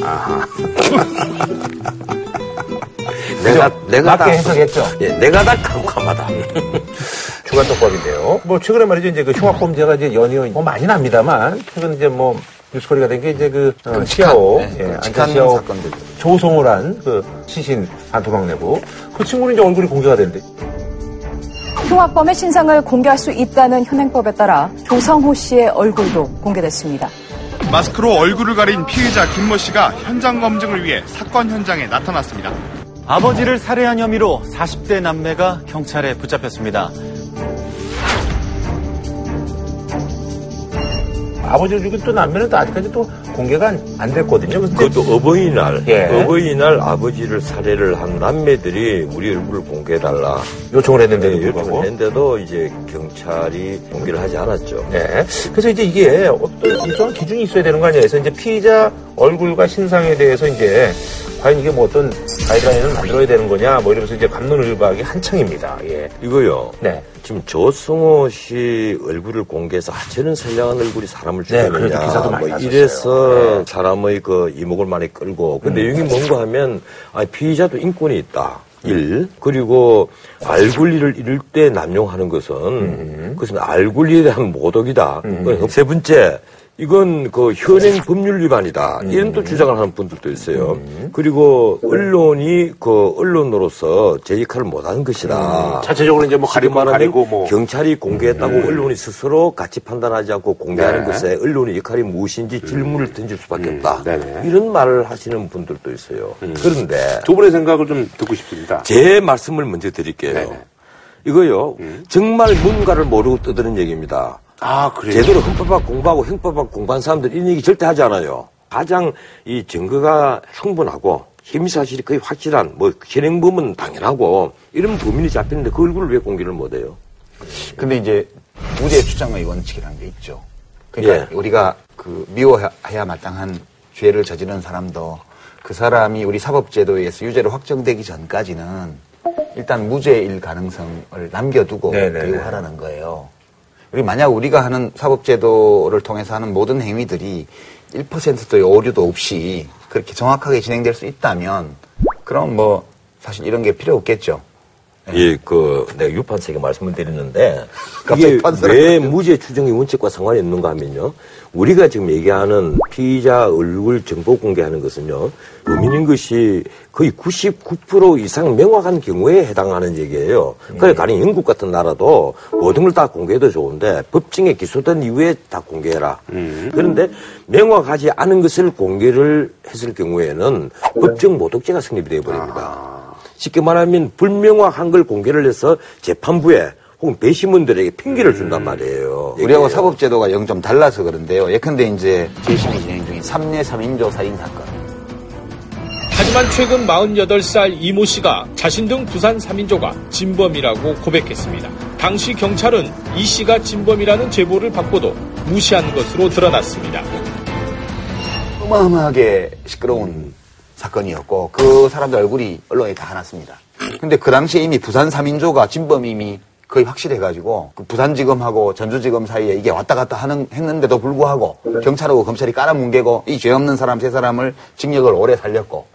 내가 내가 다 맞게 해석했죠. 예, 내가 다 캄캄하다. 주간 떡밥인데요. 뭐 최근에 말이죠 이제 그 흉악 범죄가 이제 연이어 뭐 많이 납니다만 최근 이제 뭐 뉴스거리가 된 게 이제 그 어, 시아오, 네, 예, 끔찍한 안전 시아오 사건들. 조성을 한그 시신 반토막 내고 그 친구는 이제 얼굴이 공개가 됐는데 흉악범의 신상을 공개할 수 있다는 현행법에 따라 조성호 씨의 얼굴도 공개됐습니다. 마스크로 얼굴을 가린 피의자 김모 씨가 현장 검증을 위해 사건 현장에 나타났습니다. 아버지를 살해한 혐의로 40대 남매가 경찰에 붙잡혔습니다. 아버지를 죽인 또 남매는 또 아직까지 또 공개가 안, 안 됐거든요. 그것도 어버이날, 예. 어버이날 아버지를 살해를 한 남매들이 우리 얼굴을 공개해달라. 요청을 했는데 네. 요청을 했는데도 이제 경찰이 공개를 하지 않았죠. 네. 그래서 이제 이게 어떤 일정한 기준이 있어야 되는 거 아니에요? 그래서 이제 피의자 얼굴과 신상에 대해서 이제 과연 이게 뭐 어떤 가이드라인을 만들어야 되는 거냐 뭐 이러면서 이제 감론을박이 한창입니다. 예. 이거요. 네. 지금 조성호 씨 얼굴을 공개해서 아, 저는 선량한 얼굴이 사람을 네, 죽였느냐. 그래도 기사도 많이 뭐. 이래서 사람의 그 이목을 많이 끌고. 근데 음. 여기 뭔가 하면 아, 피의자도 인권이 있다. 일 그리고 알 권리를 잃을 때 남용하는 것은 음. 그것은 알 권리에 대한 모독이다. 세 번째 이건 그 현행 법률 위반이다. 이런 음. 또 주장을 하는 분들도 있어요. 그리고 언론이 그 언론으로서 제 역할을 못하는 것이다. 자체적으로 이제 뭐 가리고 말하면 가리고 뭐. 경찰이 공개했다고 언론이 스스로 같이 판단하지 않고 공개하는 네. 것에 언론의 역할이 무엇인지 질문을 던질 수밖에 없다. 네네. 이런 말을 하시는 분들도 있어요. 그런데 두 분의 생각을 좀 듣고 싶습니다. 제 말씀을 먼저 드릴게요. 네네. 이거요, 정말 뭔가를 모르고 떠드는 얘기입니다. 아, 그래요? 제대로 헌법학 공부하고 형법학 공부한 사람들 이런 얘기 절대 하지 않아요. 가장 이 증거가 충분하고 혐의 사실이 거의 확실한 뭐 현행범은 당연하고 이런 범인이 잡히는데 그 얼굴을 왜 공개를 못해요? 근데 이제 무죄 추정의 원칙이라는 게 있죠. 그러니까 예. 우리가 그 미워해야 마땅한 죄를 저지른 사람도 그 사람이 우리 사법제도에 의해서 유죄로 확정되기 전까지는 일단 무죄일 가능성을 남겨두고 네네네. 대우하라는 거예요. 우리 만약 우리가 하는 사법제도를 통해서 하는 모든 행위들이 1%의 오류도 없이 그렇게 정확하게 진행될 수 있다면 그럼 뭐 사실 이런 게 필요 없겠죠. 예, 그 내가 유판책에 말씀을 드렸는데 갑자기 이게 왜. 무죄 추정의 원칙과 상관이 있는가 하면요. 우리가 지금 얘기하는 피의자 얼굴 정보 공개하는 것은요. 범인인 것이 거의 99% 이상 명확한 경우에 해당하는 얘기예요. 그래 가령 영국 같은 나라도 모든 걸 다 공개해도 좋은데 법정에 기소된 이후에 다 공개해라. 그런데 명확하지 않은 것을 공개를 했을 경우에는 법정 모독죄가 성립이 되어버립니다. 쉽게 말하면 불명확한 걸 공개를 해서 재판부에 혹은 배심원들에게 핑계를 준단 말이에요. 우리하고 사법제도가 영 좀 달라서 그런데요. 예컨대 이제 재심이 진행 중인 3내 3인조 살인 사건. 하지만 최근 48살 이모 씨가 자신 등 부산 3인조가 진범이라고 고백했습니다. 당시 경찰은 이 씨가 진범이라는 제보를 받고도 무시한 것으로 드러났습니다. 어마어마하게 시끄러운 사건이었고 그 사람들 얼굴이 언론에 다 나왔습니다. 근데 그 당시에 이미 부산 3인조가 진범임이 거의 확실해가지고 그 부산지검하고 전주지검 사이에 이게 왔다 갔다 하는 했는데도 불구하고 경찰하고 검찰이 깔아뭉개고 이 죄 없는 사람 세 사람을 징역을 오래 살렸고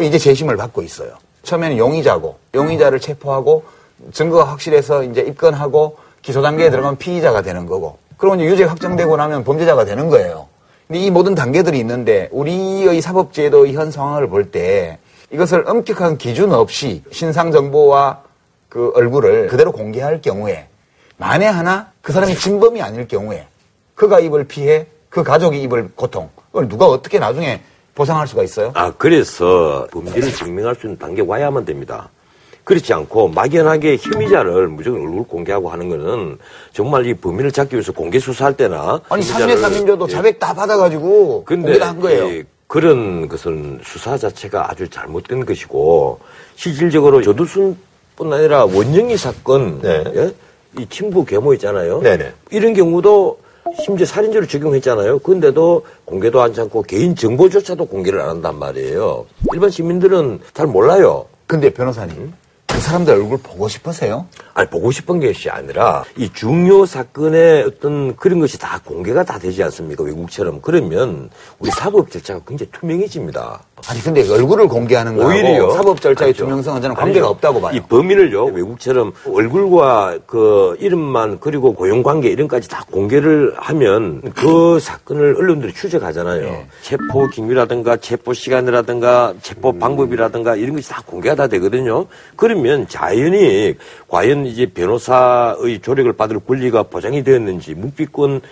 이제 재심을 받고 있어요. 처음에는 용의자고 용의자를 체포하고 증거가 확실해서 이제 입건하고 기소 단계에 들어가면 피의자가 되는 거고 그러고 이제 유죄 확정되고 나면 범죄자가 되는 거예요. 이 모든 단계들이 있는데 우리의 사법제도의 현 상황을 볼 때 이것을 엄격한 기준 없이 신상 정보와 그 얼굴을 그대로 공개할 경우에 만에 하나 그 사람이 진범이 아닐 경우에 그가 입을 피해 그 가족이 입을 고통 그걸 누가 어떻게 나중에 보상할 수가 있어요? 아, 그래서 범죄를 증명할 수 있는 단계 와야만 됩니다. 그렇지 않고 막연하게 혐의자를 무조건 얼굴 공개하고 하는 거는 정말 이 범인을 잡기 위해서 공개 수사할 때나 아니 혐의자를- 3회 3인조도 예. 자백 다 받아가지고 근데 공개를 한 거예요. 이 그런 것은 수사 자체가 아주 잘못된 것이고 실질적으로 조두순뿐 아니라 원영희 사건 네. 예? 이 친부 계모 있잖아요. 네네. 이런 경우도 심지어 살인죄로 적용했잖아요. 그런데도 공개도 하지 않고 개인 정보조차도 공개를 안 한단 말이에요. 일반 시민들은 잘 몰라요. 근데 변호사님 그 사람들 얼굴 보고 싶으세요? 아니 보고 싶은 것이 아니라 이 중요 사건의 어떤 그런 것이 다 공개가 다 되지 않습니까 외국처럼 그러면 우리 사법 절차가 굉장히 투명해집니다. 아니 근데 얼굴을 공개하는 거하고 오히려 사법 절차의 아니죠. 투명성은 저는 관계가 아니죠. 없다고 봐요. 이 범인을요 외국처럼 얼굴과 그 이름만 그리고 고용 관계 이름까지 다 공개를 하면 그 사건을 언론들이 추적하잖아요. 네. 체포 기밀이라든가 체포 시간이라든가 체포 음. 방법이라든가 이런 것이 다 공개가 다 되거든요. 그러면 자연히 과연 이제 변호사의 조력을 받을 권리가 보장이 되었는지 묵비권이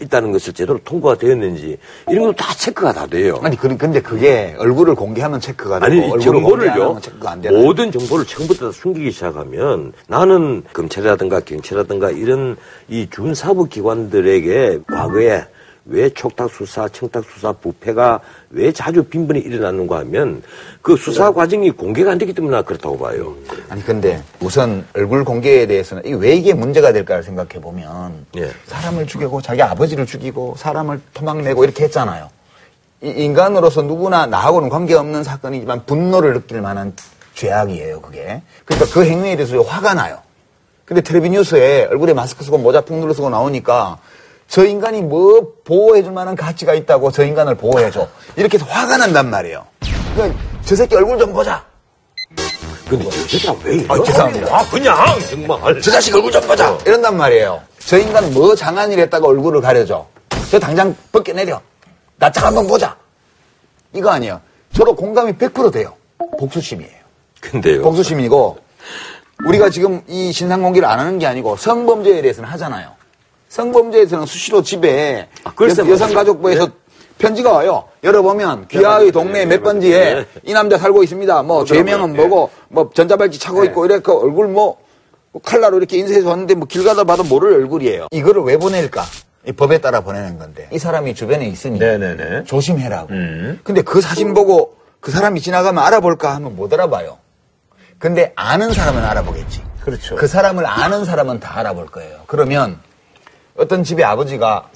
있다는 것을 제대로 통과가 되었는지 이런 것도 다 체크가 다 돼요. 아니 그- 근데 그게 얼굴을 공개하면 체크가 되고 아니 얼굴을 정보를요 체크가 안 되나요? 모든 정보를 처음부터 다 숨기기 시작하면 나는 검찰이라든가 경찰이라든가 이런 이 준사법 기관들에게 과거에 왜 촉탁 수사, 청탁 수사 부패가 왜 자주 빈번히 일어났는가 하면 그 수사 과정이 공개가 안 되기 때문에 그렇다고 봐요. 아니 근데 우선 얼굴 공개에 대해서는 이게 왜 이게 문제가 될까를 생각해 보면 예. 사람을 죽이고 자기 아버지를 죽이고 사람을 토막내고 이렇게 했잖아요. 이 인간으로서 누구나 나하고는 관계없는 사건이지만 분노를 느낄 만한 죄악이에요, 그게. 그러니까 그 행위에 대해서 화가 나요. 근데 텔레비 뉴스에 얼굴에 마스크 쓰고 모자 푹 눌러 쓰고 나오니까 저 인간이 뭐 보호해줄 만한 가치가 있다고 저 인간을 보호해줘. 이렇게 해서 화가 난단 말이에요. 그러니까 저 새끼 얼굴 좀 보자. 근데 저 새끼가 왜 이래? 아, 죄송합니다. 아, 그냥 정말. 저 자식 얼굴 좀 보자. 이런단 말이에요. 저 인간 뭐 장한 일 했다가 얼굴을 가려줘. 저 당장 벗겨내려. 나짝 한번 보자. 이거 아니에요. 저도 공감이 100% 돼요. 복수심이에요. 근데요. 복수심이고 우리가 지금 이 신상 공개를 안 하는 게 아니고 성범죄에 대해서는 하잖아요. 성범죄에서는 수시로 집에 글쎄 여- 여성가족부에서 편지가 와요. 열어보면 귀하의 동네 몇 번지에 이 남자 살고 있습니다. 뭐 죄명은 뭐고 뭐 전자발찌 차고 있고 이래 그 얼굴 뭐 칼라로 이렇게 인쇄해서 왔는데 뭐 길 가다 봐도 모를 얼굴이에요. 이거를 왜 보낼까? 이 법에 따라 보내는 건데 이 사람이 주변에 있으니 네네네. 조심해라고. 음. 근데 그 사진 보고 그 사람이 지나가면 알아볼까 하면 못 알아봐요. 근데 아는 사람은 알아보겠지. 그렇죠. 그 사람을 아는 사람은 다 알아볼 거예요. 그러면 어떤 집의 아버지가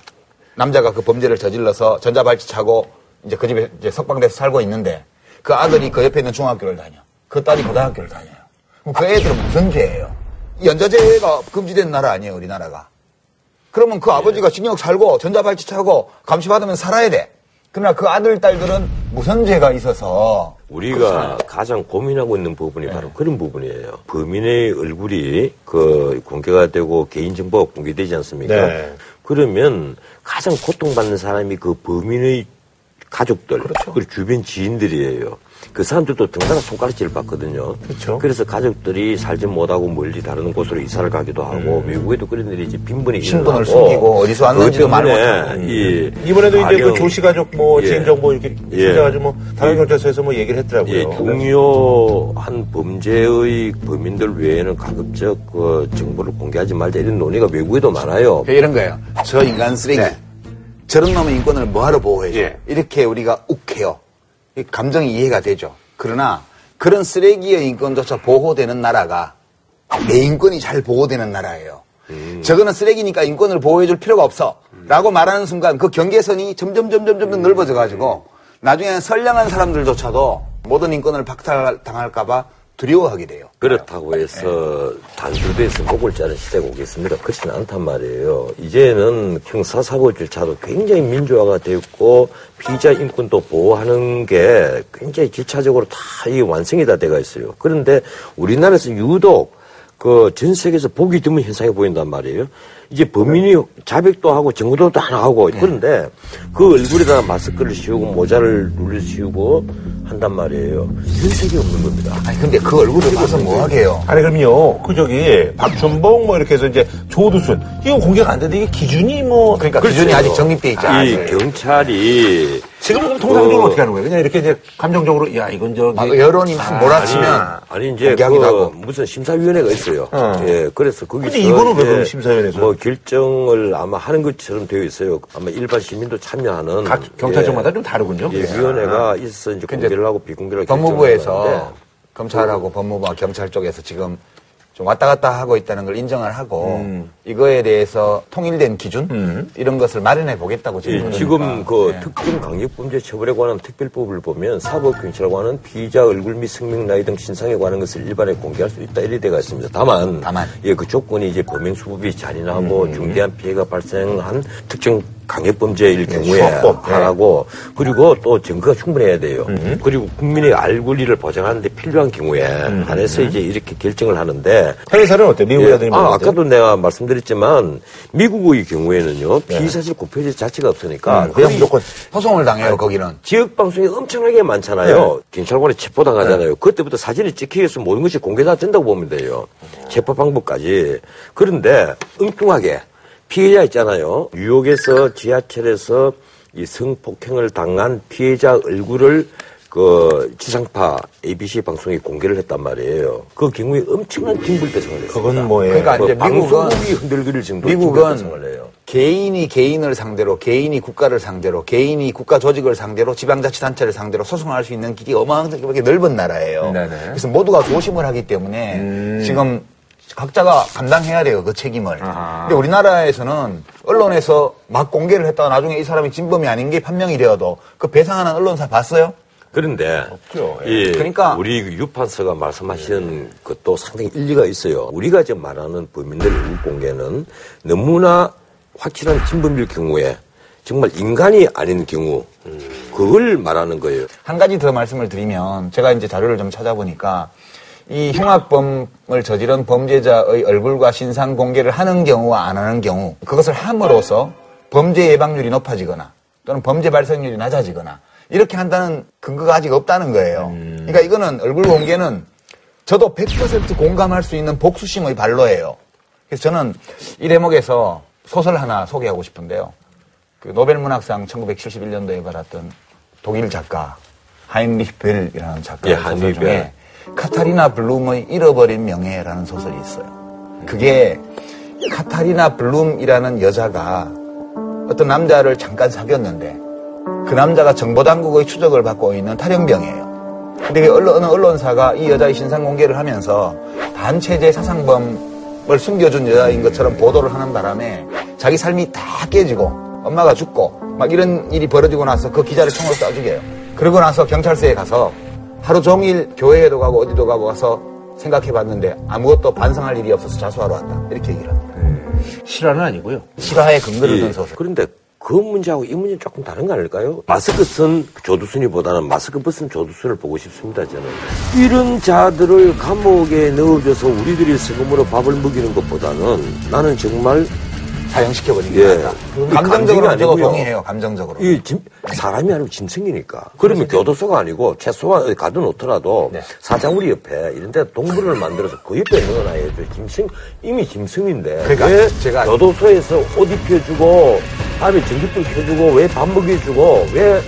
남자가 그 범죄를 저질러서 전자발찌 차고 이제 그 집에 이제 석방돼서 살고 있는데 그 아들이 그 옆에 있는 중학교를 다녀. 그 딸이 고등학교를 다녀요. 그럼 그 애들은 무슨 죄예요? 연좌제가 금지된 나라 아니에요, 우리나라가. 그러면 그 아버지가 징역 살고 전자발찌 차고 감시받으면 살아야 돼. 그러나 그 아들, 딸들은 무슨 죄가 있어서 우리가 가장 고민하고 있는 부분이 바로 그런 부분이에요. 범인의 얼굴이 그 공개가 되고 개인정보가 공개되지 않습니까? 네. 그러면 가장 고통받는 사람이 그 범인의 가족들, 그리고 주변 지인들이에요. 그 사람들도 등산한 손가락질을 받거든요. 그렇죠. 그래서 가족들이 살지 못하고 멀리 다른 곳으로 이사를 가기도 하고 외국에도 그런 일이 이제 빈번히 신분을 일어나고 숨기고 어디서 왔는지도 말 그것 때문에 못하고. 이 이번에도 이제 그 조씨 가족 뭐 예. 개인정보 이렇게 예. 찾아가지고 뭐 다른 경찰서에서 뭐 얘기를 했더라고요. 예, 중요한 범죄의 범인들 외에는 가급적 그 정보를 공개하지 말자 이런 논의가 외국에도 많아요. 이런 거예요. 저 인간 쓰레기. 네. 저런 놈의 인권을 뭐하러 보호해줘? 예. 이렇게 우리가 욱해요. 이 감정이 이해가 되죠. 그러나 그런 쓰레기의 인권조차 보호되는 나라가 내 인권이 잘 보호되는 나라예요. 저거는 쓰레기니까 인권을 보호해줄 필요가 없어. 라고 말하는 순간 그 경계선이 점점 점점 점점 넓어져 가지고 나중에는 선량한 사람들조차도 모든 인권을 박탈당할까봐 두려워하게 돼요. 그렇다고 해서 단두대에서 목을 자른 시대가 오겠습니까? 그렇지는 않단 말이에요. 이제는 형사사고 절차도 굉장히 민주화가 됐고 피의자 인권도 보호하는 게 굉장히 질차적으로 다 이 완성이 다 돼가 있어요. 그런데 우리나라에서 유독 그 전 세계에서 보기 드문 현상이 보인단 말이에요. 이제 범인이 자백도 하고 증거도 안 하고 그런데 그 얼굴에다가 마스크를 씌우고 모자를 눌러 씌우고 한단 말이에요. 전 세계에 없는 겁니다. 아니 근데 그 얼굴을 봐서 뭐 하게요? 아니 그럼요. 그 저기 박준봉 뭐 이렇게 해서 이제 조두순 이거 공개가 안 되는데 이게 기준이 뭐 그러니까 그렇죠. 기준이 아직 정립돼 있지 않아요. 이 경찰이 지금 그럼 통상적으로 어. 어떻게 하는 거예요? 그냥 이렇게 이제 감정적으로 야 이건 저기 막 여론이 막 몰아치면 아니, 아니 이제 공개하기도 그 하고. 무슨 심사위원회가 있어요. 어. 예, 그래서 거기서 근데 이거는 왜 그럼 심사위원회에서? 뭐 결정을 아마 하는 것처럼 되어 있어요. 아마 일반 시민도 참여하는 각 경찰청마다 좀 다르군요. 예. 위원회가 있어 이제 공개를 하고 비공개를 법무부에서 검찰하고 법무부와 경찰 쪽에서 지금 좀 왔다 갔다 하고 있다는 걸 인정을 하고 음. 이거에 대해서 통일된 기준 이런 것을 마련해 보겠다고 지금 예, 그러니까. 지금 그 예. 특정 강력범죄 처벌에 관한 특별법을 보면 사법경찰과 는 피의자 얼굴 및 성명 나이 등 신상에 관한 것을 일반에 공개할 수 있다 이래 되가 있습니다. 다만, 다만. 예, 그 조건이 이제 범행 수법이 잔인하고 음. 중대한 피해가 발생한 특정 강력범죄일 경우에 수법법, 예. 하라고 그리고 또 증거가 충분해야 돼요. 음. 그리고 국민의 알 권리를 보장하는데 필요한 경우에 음. 한해서 이제 이렇게 결정을 하는데 해외 사례는 어때요? 미국이라든지 예. 아, 뭐 아까도 내가 말씀드렸지만 미국의 경우에는요 피의사실 고표제 자체가 없으니까 음, 그냥 무조건 소송을 당해요 거기는 지역 방송이 엄청나게 많잖아요. 경찰관에 체포당하잖아요. 그때부터 사진이 찍히기 위해서 모든 것이 공개가 된다고 보면 돼요. 체포 방법까지. 그런데 엉뚱하게 피해자 있잖아요. 뉴욕에서 지하철에서 이 성폭행을 당한 피해자 얼굴을 그 지상파 ABC 방송이 공개를 했단 말이에요. 그 경우에 엄청난 징벌배상을 했어요. 그건 뭐예요? 그러니까 이제 미국은 방송국이 흔들기를 정도로 미국은 징벌배상을 해요. 개인이 개인을 상대로 개인이 국가를 상대로 개인이 국가 조직을 상대로 지방자치단체를 상대로 소송할 수 있는 길이 어마어마하게 넓은 나라예요. 네네. 그래서 모두가 조심을 하기 때문에 지금 각자가 감당해야 돼요 그 책임을. 근데 우리나라에서는 언론에서 막 공개를 했다가 나중에 이 사람이 진범이 아닌 게 판명이 되어도 그 배상하는 언론사 봤어요? 그런데 없죠. 예, 그러니까- 우리 그 유판서가 말씀하시는 것도 상당히 일리가 있어요. 우리가 지금 말하는 범인들 얼굴 공개는 너무나 확실한 진범일 경우에 정말 인간이 아닌 경우 그걸 말하는 거예요. 한 가지 더 말씀을 드리면 제가 이제 자료를 좀 찾아보니까 이 흉악범을 저지른 범죄자의 얼굴과 신상 공개를 하는 경우와 안 하는 경우 그것을 함으로써 범죄 예방률이 높아지거나 또는 범죄 발생률이 낮아지거나 이렇게 한다는 근거가 아직 없다는 거예요. 그러니까 이거는 얼굴 공개는 저도 100% 공감할 수 있는 복수심의 발로예요. 그래서 저는 이 대목에서 소설 하나 소개하고 싶은데요. 그 노벨문학상 1971년도에 받았던 독일 작가 하인리히 벨이라는 작가의 예, 소설 중에 카타리나 블룸의 잃어버린 명예라는 소설이 있어요. 그게 카타리나 블룸이라는 여자가 어떤 남자를 잠깐 사귀었는데 그 남자가 정보당국의 추적을 받고 있는 탈영병이에요. 근데 그 어느 언론사가 이 여자의 신상 공개를 하면서 반체제 사상범을 숨겨준 여자인 것처럼 보도를 하는 바람에 자기 삶이 다 깨지고 엄마가 죽고 막 이런 일이 벌어지고 나서 그 기자를 총으로 쏴 죽여요. 그러고 나서 경찰서에 가서 하루 종일 교회에도 가고 어디도 가고 가서 생각해 봤는데 아무것도 반성할 일이 없어서 자수하러 왔다. 이렇게 얘기를 합니다. 실화는 아니고요. 실화에 근거를 둔 소설. 그런데 그 문제하고 이 문제는 조금 다른 거 아닐까요? 마스크 쓴 조두순이보다는 마스크 벗은 조두순을 보고 싶습니다, 저는. 이런 자들을 감옥에 넣어줘서 우리들이 세금으로 밥을 먹이는 것보다는 나는 정말 사형시켜버리는 게 예. 이 감정적으로 아니고요. 동의해요. 감정적으로. 이 짐- 사람이 아니고 짐승이니까. 그러면 교도소가 아니고 최소한 가둬놓더라도 네. 사장우리 옆에 이런 데 동물을 만들어서 그 옆에 넣어놔야죠. 짐승, 이미 짐승인데. 그러니까 왜 제가- 교도소에서 옷 입혀주고, 밤에 전기불 켜주고, 왜 밥 먹여주고, 왜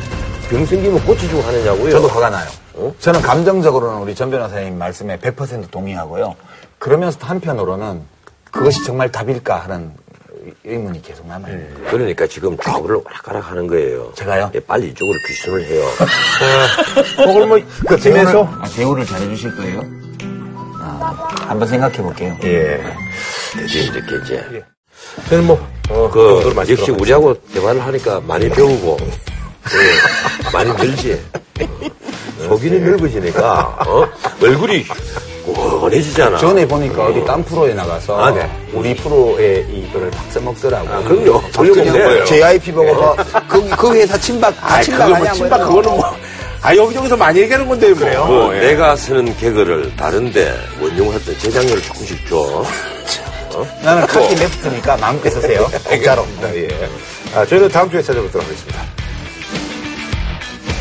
병 생기면 고쳐주고 하느냐고요. 저도 화가 나요. 어? 저는 감정적으로는 우리 전 변호사님 말씀에 100% 동의하고요. 그러면서도 한편으로는 그것이 정말 답일까 하는 의문이 계속 남아요. 그러니까 지금 좌우를 오락가락 하는 거예요. 제가요? 예, 빨리 이쪽으로 귀순을 해요. 그걸 뭐, 그 팀에서? 아, 대우를 잘해주실 거예요? 아, 한번 생각해 볼게요. 예. 이제 이렇게 이제. 저는 뭐, 어, 그, 마치도록 역시 우리하고 대화를 하니까 많이 배우고, 예, 많이 늘지. [laughs] 속이 넓어지니까, 어? 얼굴이 곤해지잖아. 전에 보니까 어디 딴 프로에 나가서 아, 네. 우리 프로에 이거를 딱 써먹더라고. 아, 그럼요. 돌려먹는 거예요. JIP 보고 뭐, 그, 그 회사 침박, 다 아, 침박 아니야? 뭐, 침박, 그거는 뭐, 아, 여기저기서 많이 얘기하는 건데, 뭐. 그 예. 내가 쓰는 개그를 다른데 원용 할 때 재장료를 조금씩 줘. 나는 카키 레프트니까 마음껏 쓰세요. [laughs] 공짜로. 예. 아, 저희는 다음 주에 찾아뵙도록 하겠습니다.